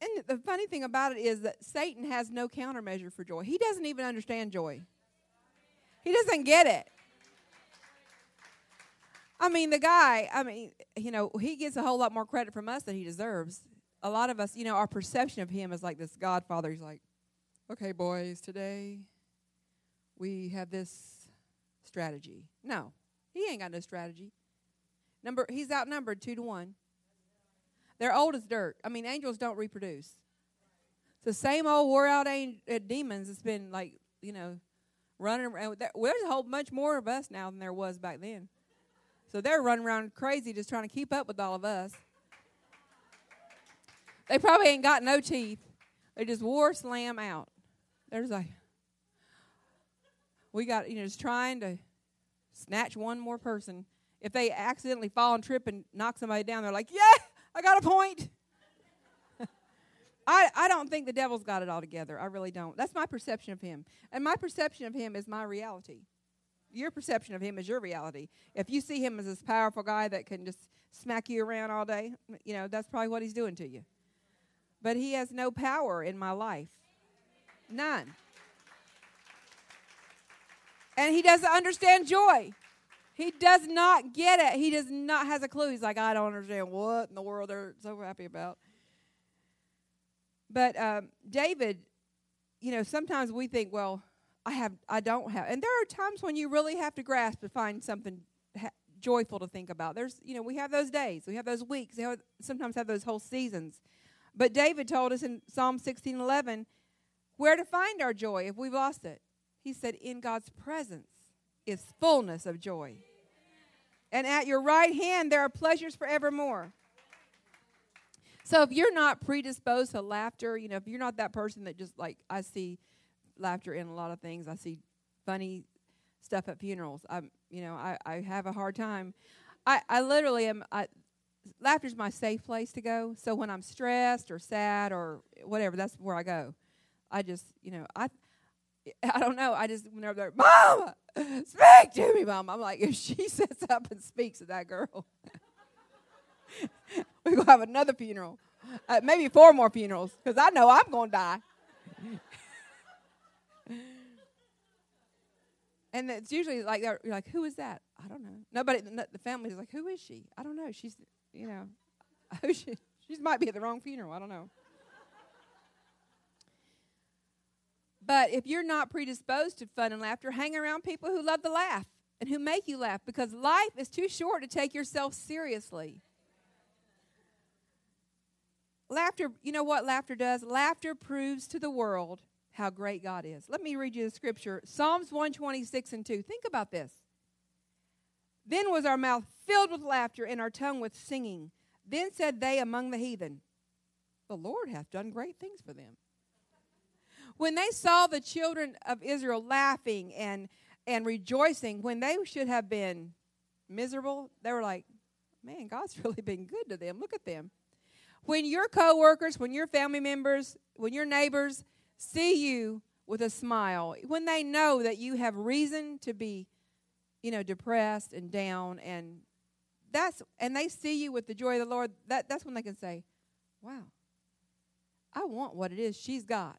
And the funny thing about it is that Satan has no countermeasure for joy. He doesn't even understand joy. He doesn't get it. I mean, the guy, I mean, you know, he gets a whole lot more credit from us than he deserves. A lot of us, you know, our perception of him is like this godfather. He's like, okay, boys, today we have this strategy. No, he ain't got no strategy. Number, he's outnumbered two to one. They're old as dirt. I mean, angels don't reproduce. It's the same old wore out uh, demons that's been like, you know, running around. There's a whole bunch more of us now than there was back then. So they're running around crazy just trying to keep up with all of us. They probably ain't got no teeth. They just wore slam out. There's like, We got, you know, just trying to snatch one more person. If they accidentally fall and trip and knock somebody down, they're like, yeah, I got a point. I, I don't think the devil's got it all together. I really don't. That's my perception of him. And my perception of him is my reality. Your perception of him is your reality. If you see him as this powerful guy that can just smack you around all day, you know, that's probably what he's doing to you. But he has no power in my life. None. And he doesn't understand joy. He does not get it. He does not has a clue. He's like, I don't understand what in the world they're so happy about. But um, David, you know, sometimes we think, well, I have, I don't have, and there are times when you really have to grasp to find something ha- joyful to think about. There's, you know, we have those days, we have those weeks, we have, sometimes have those whole seasons. But David told us in Psalm 16:11 where to find our joy if we've lost it. He said, "In God's presence is fullness of joy, and at your right hand there are pleasures forevermore." So if you're not predisposed to laughter, you know, if you're not that person that just like I see laughter in a lot of things. I see funny stuff at funerals. I'm, you know, I, I have a hard time. I, I literally am. I, laughter's my safe place to go. So when I'm stressed or sad or whatever, that's where I go. I just, you know, I, I don't know. I just whenever they're, Mom, speak to me, Mom. I'm like, if she sits up and speaks to that girl, we're gonna have another funeral, uh, maybe four more funerals, because I know I'm gonna die. And it's usually like they're you're like, who is that? I don't know. Nobody. The, the family's like, who is she? I don't know. She's, you know, who she? She might be at the wrong funeral. I don't know. But if you're not predisposed to fun and laughter, hang around people who love to laugh and who make you laugh because life is too short to take yourself seriously. Laughter, you know what laughter does? Laughter proves to the world how great God is. Let me read you the scripture Psalms 126 and 2. Think about this. Then was our mouth filled with laughter and our tongue with singing. Then said they among the heathen, The Lord hath done great things for them. When they saw the children of Israel laughing and, and rejoicing, when they should have been miserable, they were like, Man, God's really been good to them. Look at them. When your coworkers, when your family members, when your neighbors see you with a smile, when they know that you have reason to be, you know, depressed and down and that's and they see you with the joy of the Lord, that, that's when they can say, Wow, I want what it is she's got.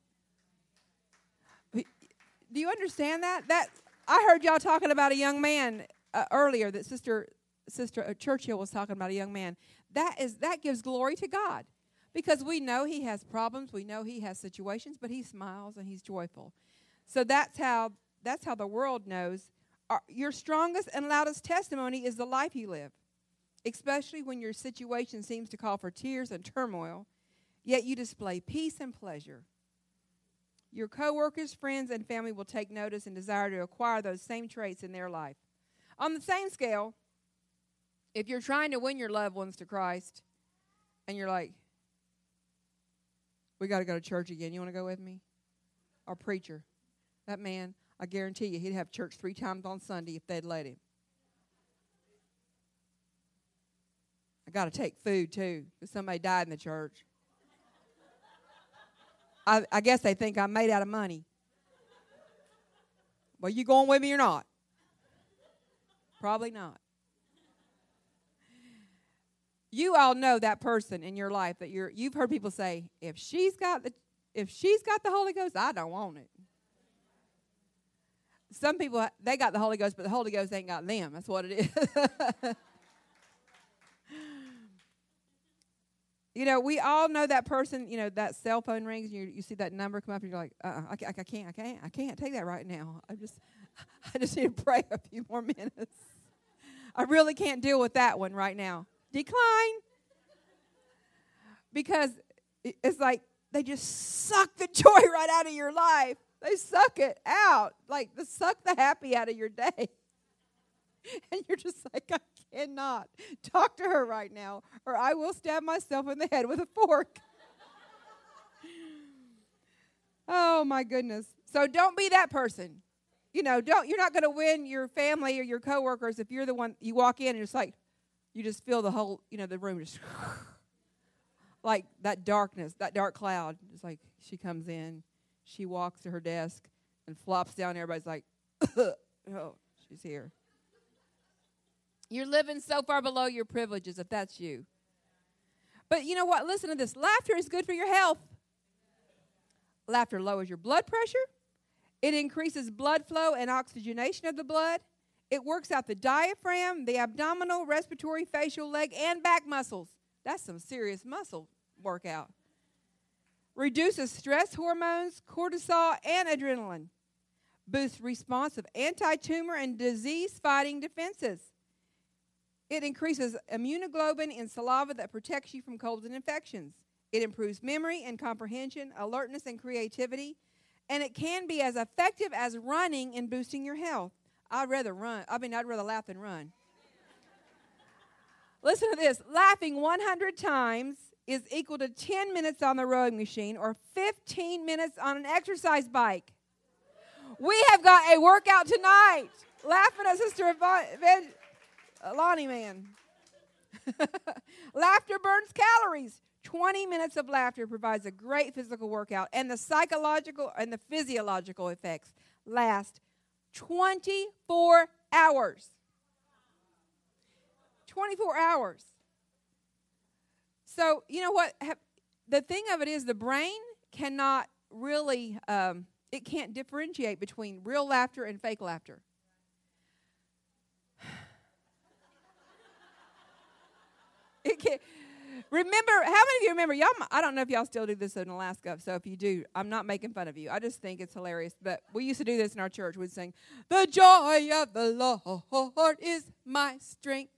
Do you understand that? That I heard y'all talking about a young man uh, earlier that sister sister uh, Churchill was talking about a young man. That is that gives glory to God because we know he has problems, we know he has situations, but he smiles and he's joyful. So that's how that's how the world knows. Our, your strongest and loudest testimony is the life you live, especially when your situation seems to call for tears and turmoil. Yet you display peace and pleasure. Your coworkers, friends, and family will take notice and desire to acquire those same traits in their life. On the same scale, if you're trying to win your loved ones to Christ and you're like, we got to go to church again. You want to go with me? Our preacher, that man, I guarantee you, he'd have church three times on Sunday if they'd let him. I got to take food too because somebody died in the church. I, I guess they think I'm made out of money. Well, you going with me or not? Probably not. You all know that person in your life that you're you've heard people say, if she's got the if she's got the Holy Ghost, I don't want it. Some people they got the Holy Ghost, but the Holy Ghost ain't got them. That's what it is. you know, we all know that person. You know, that cell phone rings, and you, you see that number come up, and you're like, uh, I, I can't, I can't, I can't take that right now. I just, I just need to pray a few more minutes. I really can't deal with that one right now. Decline, because it's like they just suck the joy right out of your life. They suck it out, like they suck the happy out of your day. And you're just like, I cannot talk to her right now, or I will stab myself in the head with a fork. oh my goodness. So don't be that person. You know, don't you're not going to win your family or your coworkers if you're the one you walk in and it's like you just feel the whole, you know, the room just like that darkness, that dark cloud. It's like she comes in, she walks to her desk and flops down. Everybody's like, oh, she's here. You're living so far below your privileges if that's you. But you know what? Listen to this laughter is good for your health. Laughter lowers your blood pressure, it increases blood flow and oxygenation of the blood. It works out the diaphragm, the abdominal, respiratory, facial, leg, and back muscles. That's some serious muscle workout. Reduces stress hormones, cortisol, and adrenaline. Boosts response of anti tumor and disease fighting defenses. It increases immunoglobulin in saliva that protects you from colds and infections. It improves memory and comprehension, alertness and creativity, and it can be as effective as running in boosting your health. I'd rather run. I mean, I'd rather laugh than run. Listen to this laughing 100 times is equal to 10 minutes on the rowing machine or 15 minutes on an exercise bike. We have got a workout tonight. Laughing at Sister uh, Lonnie Man. laughter burns calories. 20 minutes of laughter provides a great physical workout, and the psychological and the physiological effects last 24 hours. 24 hours. So, you know what? The thing of it is, the brain cannot really, um, it can't differentiate between real laughter and fake laughter. It can, remember, how many of you remember? Y'all, I don't know if y'all still do this in Alaska. So if you do, I'm not making fun of you. I just think it's hilarious. But we used to do this in our church. We'd sing, "The joy of the Lord is my strength.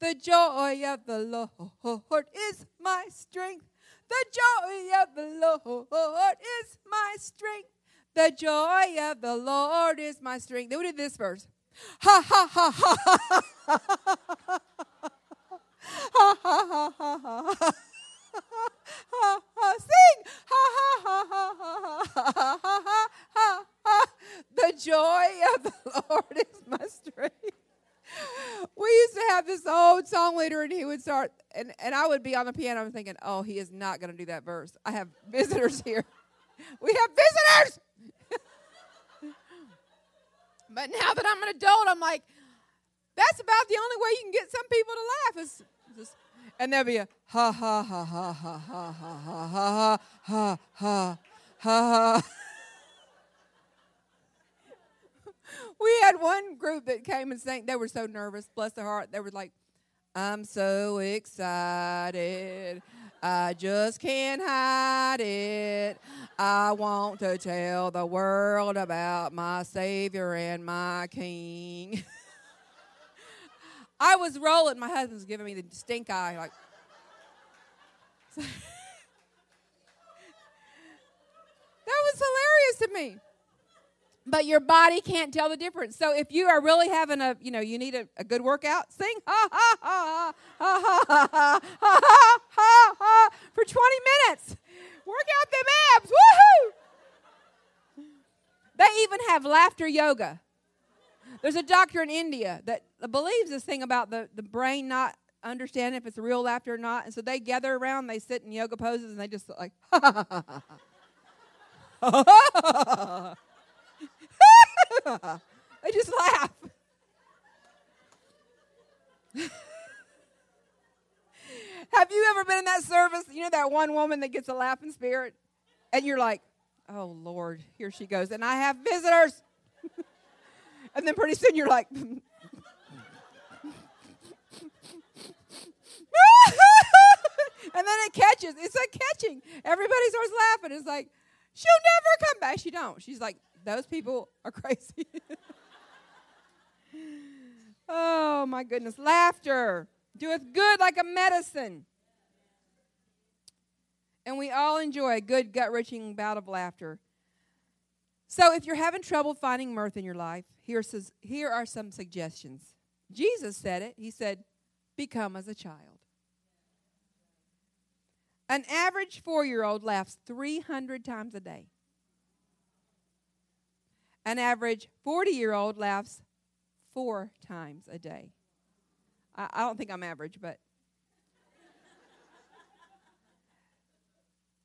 The joy of the Lord is my strength. The joy of the Lord is my strength. The joy of the Lord is my strength." Then we did this verse. Ha ha ha ha ha ha ha ha ha ha ha. Ha, ha, ha sing ha ha ha ha ha ha ha ha ha ha the joy of the Lord is my strength. We used to have this old song leader, and he would start, and, and I would be on the piano. I'm thinking, oh, he is not going to do that verse. I have visitors here. We have visitors. but now that I'm an adult, I'm like, that's about the only way you can get some people to laugh is just, and there'll be a ha ha ha ha ha ha ha ha ha ha ha ha ha. We had one group that came and sang. They were so nervous, bless their heart. They were like, "I'm so excited, I just can't hide it. I want to tell the world about my Savior and my King." I was rolling. My husband's giving me the stink eye, like. that was hilarious to me. but your body can't tell the difference. So if you are really having a, you know, you need a, a good workout, sing ha ha ha ha ha ha ha ha ha ha for 20 minutes. Work out them abs. Woohoo! They even have laughter yoga. There's a doctor in India that believes this thing about the, the brain not understanding if it's real laughter or not. And so they gather around, they sit in yoga poses, and they just like, ha ha ha ha they just laugh. Have you ever been in that service? You know that one woman that gets a laughing spirit? And you're like, oh, Lord, here she goes. And I have visitors. and then pretty soon you're like, and then it catches. It's like catching. Everybody starts laughing. It's like, she'll never come back. She don't. She's like, those people are crazy. oh my goodness. Laughter doeth good like a medicine. And we all enjoy a good gut wrenching bout of laughter. So if you're having trouble finding mirth in your life, here's, here are some suggestions. Jesus said it. He said, Become as a child. An average four year old laughs 300 times a day. An average 40 year old laughs four times a day. I, I don't think I'm average, but.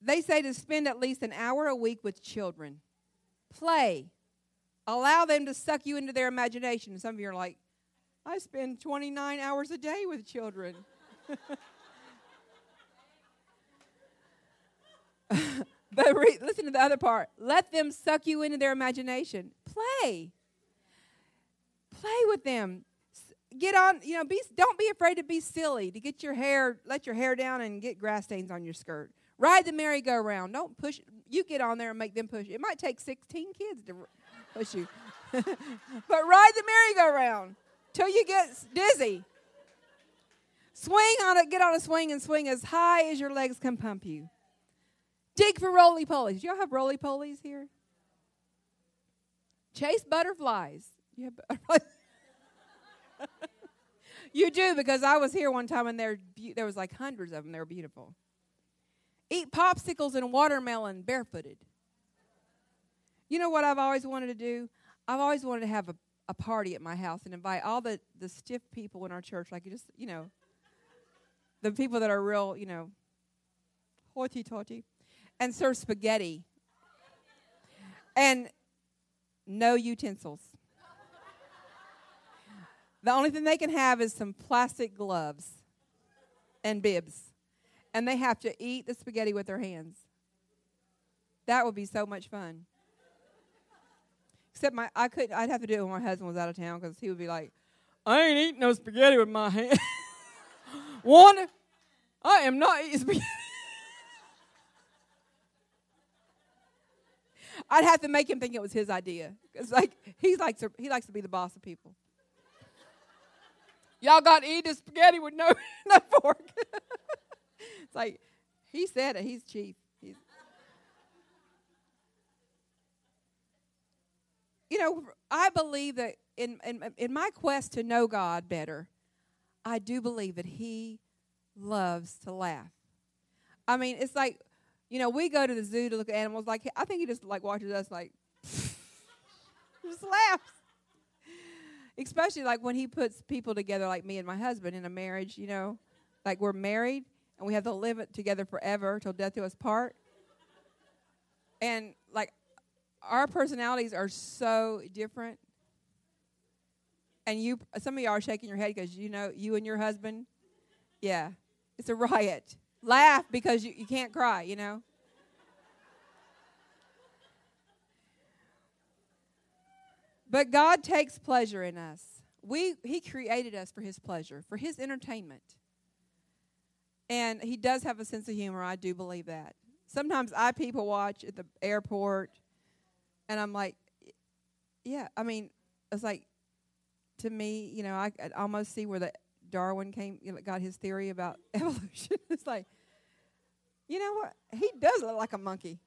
they say to spend at least an hour a week with children. Play. Allow them to suck you into their imagination. Some of you are like, I spend 29 hours a day with children. But re- listen to the other part. Let them suck you into their imagination. Play. Play with them. Get on, you know, be don't be afraid to be silly, to get your hair, let your hair down and get grass stains on your skirt. Ride the merry-go-round. Don't push you get on there and make them push. It might take 16 kids to push you. but ride the merry-go-round till you get dizzy. Swing on it, get on a swing and swing as high as your legs can pump you. Dig for roly polies. Do Y'all have roly polies here? Chase butterflies. You have butterflies? you do because I was here one time and there there was like hundreds of them. They were beautiful. Eat popsicles and watermelon barefooted. You know what I've always wanted to do? I've always wanted to have a, a party at my house and invite all the, the stiff people in our church, like you just, you know, the people that are real, you know, hoity toity and serve spaghetti and no utensils. The only thing they can have is some plastic gloves and bibs. And they have to eat the spaghetti with their hands. That would be so much fun. Except my I couldn't I'd have to do it when my husband was out of town because he would be like, I ain't eating no spaghetti with my hands. One, I am not eating spaghetti. I'd have to make him think it was his idea. Cause like he's like to, he likes to be the boss of people. Y'all got to eat the spaghetti with no no fork. it's like he said it. He's chief. He's, you know, I believe that in, in in my quest to know God better, I do believe that He loves to laugh. I mean, it's like you know, we go to the zoo to look at animals. Like I think he just like watches us like just laughs. Especially like when he puts people together like me and my husband in a marriage, you know, like we're married and we have to live it together forever till death do us part. And like our personalities are so different. And you, some of y'all are shaking your head because you know you and your husband, yeah, it's a riot laugh because you, you can't cry, you know? But God takes pleasure in us. We, he created us for His pleasure, for His entertainment. And He does have a sense of humor. I do believe that. Sometimes I people watch at the airport, and I'm like, yeah, I mean, it's like, to me, you know, I, I almost see where the Darwin came, you know, got his theory about evolution. it's like, you know what? He does look like a monkey.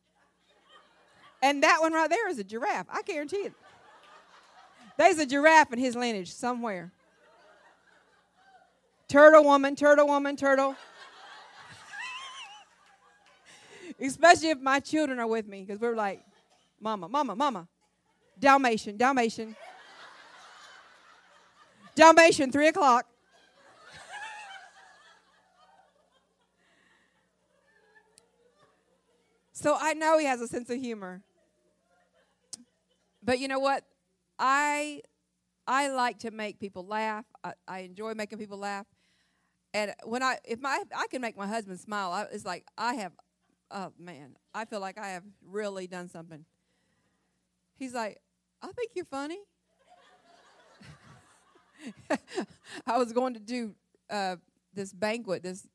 And that one right there is a giraffe. I guarantee it. There's a giraffe in his lineage somewhere. Turtle woman, turtle woman, turtle. Especially if my children are with me, because we're like, Mama, Mama, Mama. Dalmatian, Dalmatian. Dalmatian, three o'clock. so I know he has a sense of humor. But you know what? I I like to make people laugh. I, I enjoy making people laugh. And when I if my I can make my husband smile, I, it's like I have oh man, I feel like I have really done something. He's like, I think you're funny. I was going to do uh, this banquet, this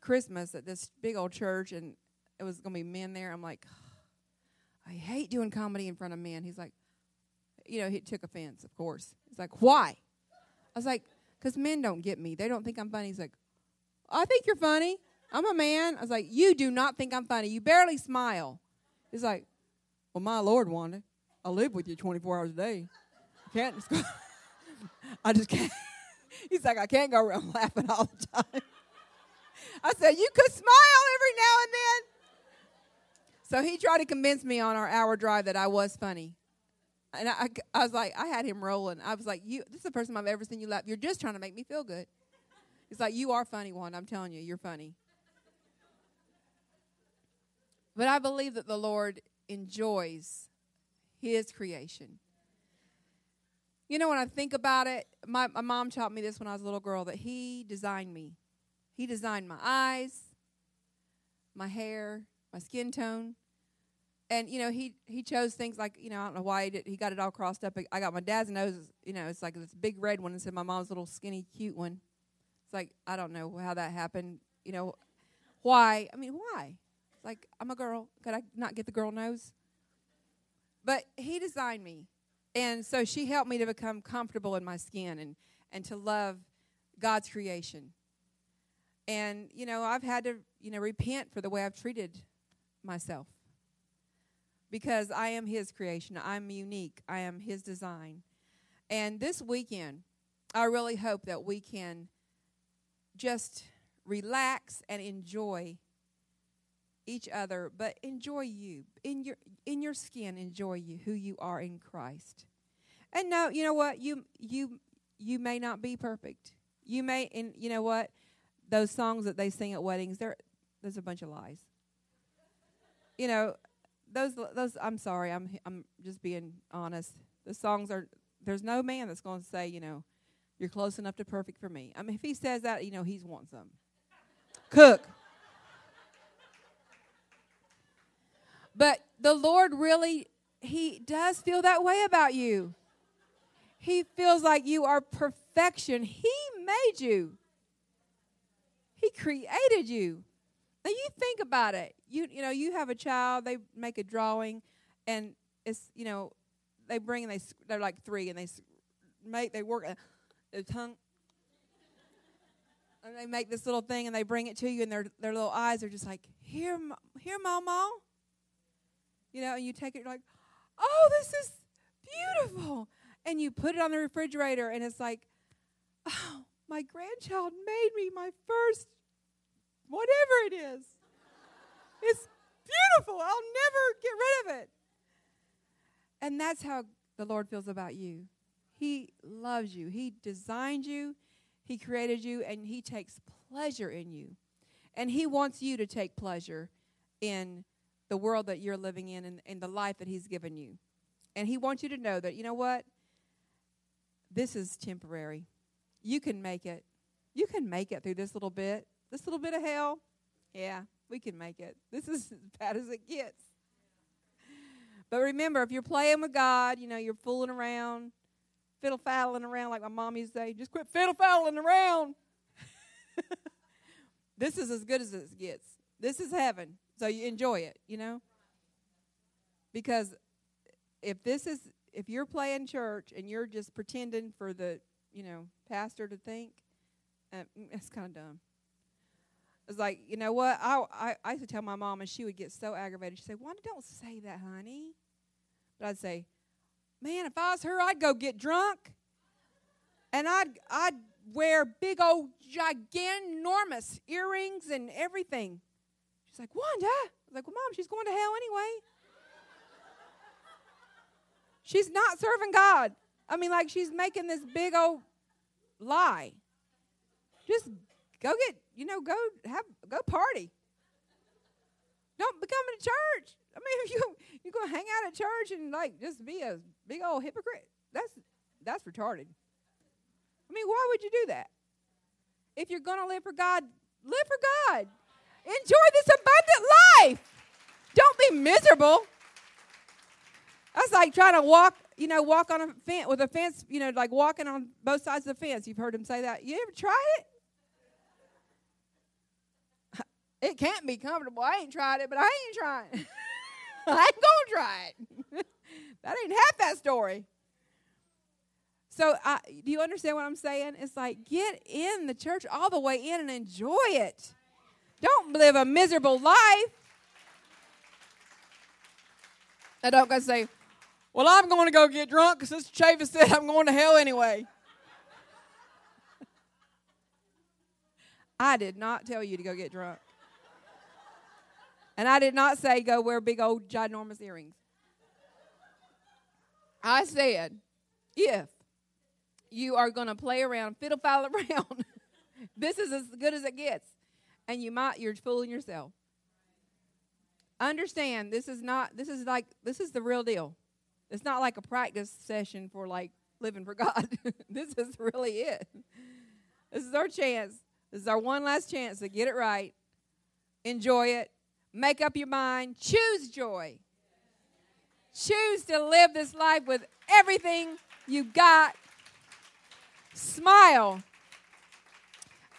Christmas at this big old church, and it was going to be men there. I'm like, I hate doing comedy in front of men. He's like, you know, he took offense, of course. He's like, why? I was like, because men don't get me. They don't think I'm funny. He's like, I think you're funny. I'm a man. I was like, you do not think I'm funny. You barely smile. He's like, well, my Lord, Wanda, I live with you 24 hours a day. I can't. I just can't. He's like, I can't go around laughing all the time. I said, you could smile every now and then. So he tried to convince me on our hour drive that I was funny. And I, I was like, I had him rolling. I was like, you, this is the first time I've ever seen you laugh. You're just trying to make me feel good. He's like, you are funny, one. I'm telling you, you're funny. But I believe that the Lord enjoys his creation. You know, when I think about it, my, my mom taught me this when I was a little girl that he designed me. He designed my eyes, my hair, my skin tone. And, you know, he, he chose things like, you know, I don't know why he, did, he got it all crossed up. I got my dad's nose, you know, it's like this big red one instead of my mom's little skinny, cute one. It's like, I don't know how that happened. You know, why? I mean, why? Like, I'm a girl. Could I not get the girl nose? But he designed me. And so she helped me to become comfortable in my skin and, and to love God's creation. And, you know, I've had to, you know, repent for the way I've treated myself. Because I am his creation. I'm unique. I am his design. And this weekend, I really hope that we can just relax and enjoy each other, but enjoy you in your in your skin. Enjoy you who you are in Christ. And no, you know what you you you may not be perfect. You may, and you know what those songs that they sing at weddings, they're there's a bunch of lies. You know, those those. I'm sorry, I'm I'm just being honest. The songs are there's no man that's going to say you know you're close enough to perfect for me. I mean, if he says that, you know, he's wants them. Cook. But the Lord really, He does feel that way about you. He feels like you are perfection. He made you, He created you. Now you think about it. You you know you have a child. They make a drawing, and it's you know they bring and they they're like three and they make they work uh, their tongue and they make this little thing and they bring it to you and their their little eyes are just like here here mama you know, and you take it, you're like, oh, this is beautiful. And you put it on the refrigerator, and it's like, oh, my grandchild made me my first whatever it is. It's beautiful. I'll never get rid of it. And that's how the Lord feels about you. He loves you. He designed you, He created you, and He takes pleasure in you. And He wants you to take pleasure in the world that you're living in and, and the life that He's given you. And He wants you to know that, you know what? This is temporary. You can make it. You can make it through this little bit. This little bit of hell. Yeah, we can make it. This is as bad as it gets. But remember, if you're playing with God, you know, you're fooling around, fiddle faddling around, like my mom used to say, just quit fiddle faddling around. this is as good as it gets. This is heaven. So you enjoy it, you know? Because if this is if you're playing church and you're just pretending for the, you know, pastor to think, uh, it's kind of dumb. was like, you know what? I, I, I used to tell my mom, and she would get so aggravated. She'd say, Wanda, don't say that, honey. But I'd say, man, if I was her, I'd go get drunk. And I'd, I'd wear big old gigantormous earrings and everything. Like, Wanda. I was like, well, Mom, she's going to hell anyway. she's not serving God. I mean, like, she's making this big old lie. Just go get, you know, go have, go party. Don't become a church. I mean, if you you go hang out at church and like just be a big old hypocrite, that's that's retarded. I mean, why would you do that? If you're to live for God, live for God. Enjoy this abundant life. Don't be miserable. That's like trying to walk, you know, walk on a fence with a fence, you know, like walking on both sides of the fence. You've heard him say that. You ever tried it? It can't be comfortable. I ain't tried it, but I ain't trying. I ain't gonna try it. that ain't half that story. So, uh, do you understand what I'm saying? It's like get in the church all the way in and enjoy it. Don't live a miserable life. I don't go say, "Well, I'm going to go get drunk because Sister Chavis said I'm going to hell anyway." I did not tell you to go get drunk. And I did not say go wear big old ginormous earrings. I said, if you are going to play around, fiddle foul around, this is as good as it gets. And you might, you're fooling yourself. Understand, this is not, this is like, this is the real deal. It's not like a practice session for like living for God. this is really it. This is our chance. This is our one last chance to get it right. Enjoy it. Make up your mind. Choose joy. Choose to live this life with everything you got. Smile.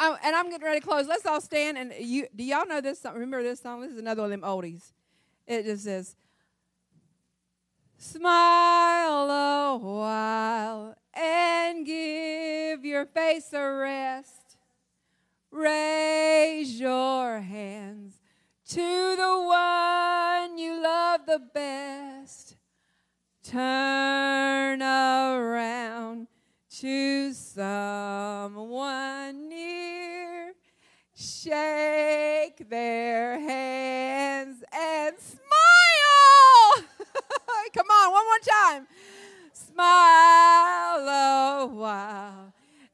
I, and I'm getting ready to close. Let's all stand. And you, do y'all know this song? Remember this song? This is another one of them oldies. It just says, Smile a while and give your face a rest. Raise your hands to the one you love the best. Turn around to someone near. Shake their hands and smile. Come on, one more time. Smile a while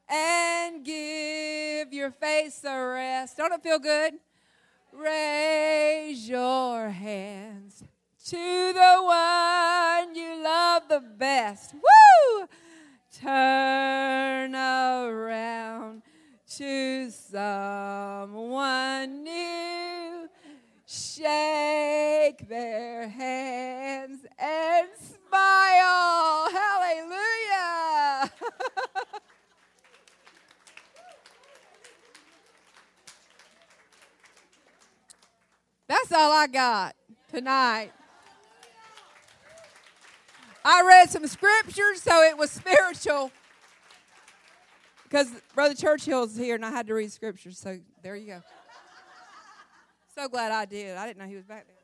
and give your face a rest. Don't it feel good? Raise your hands to the one you love the best. Woo! Turn around to someone new. Shake their hands and smile. Hallelujah. That's all I got tonight. I read some scriptures, so it was spiritual. Because Brother Churchill's here, and I had to read scriptures, so there you go. So glad I did. I didn't know he was back there.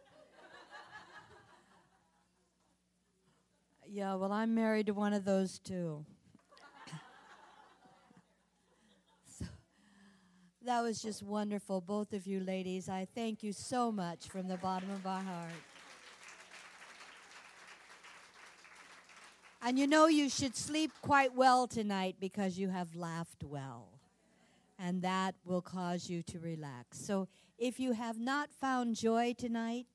Yeah, well, I'm married to one of those too. so, that was just wonderful, both of you ladies. I thank you so much from the bottom of my heart. And you know, you should sleep quite well tonight because you have laughed well. And that will cause you to relax. So, if you have not found joy tonight,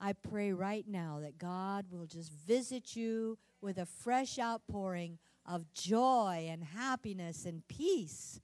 I pray right now that God will just visit you with a fresh outpouring of joy and happiness and peace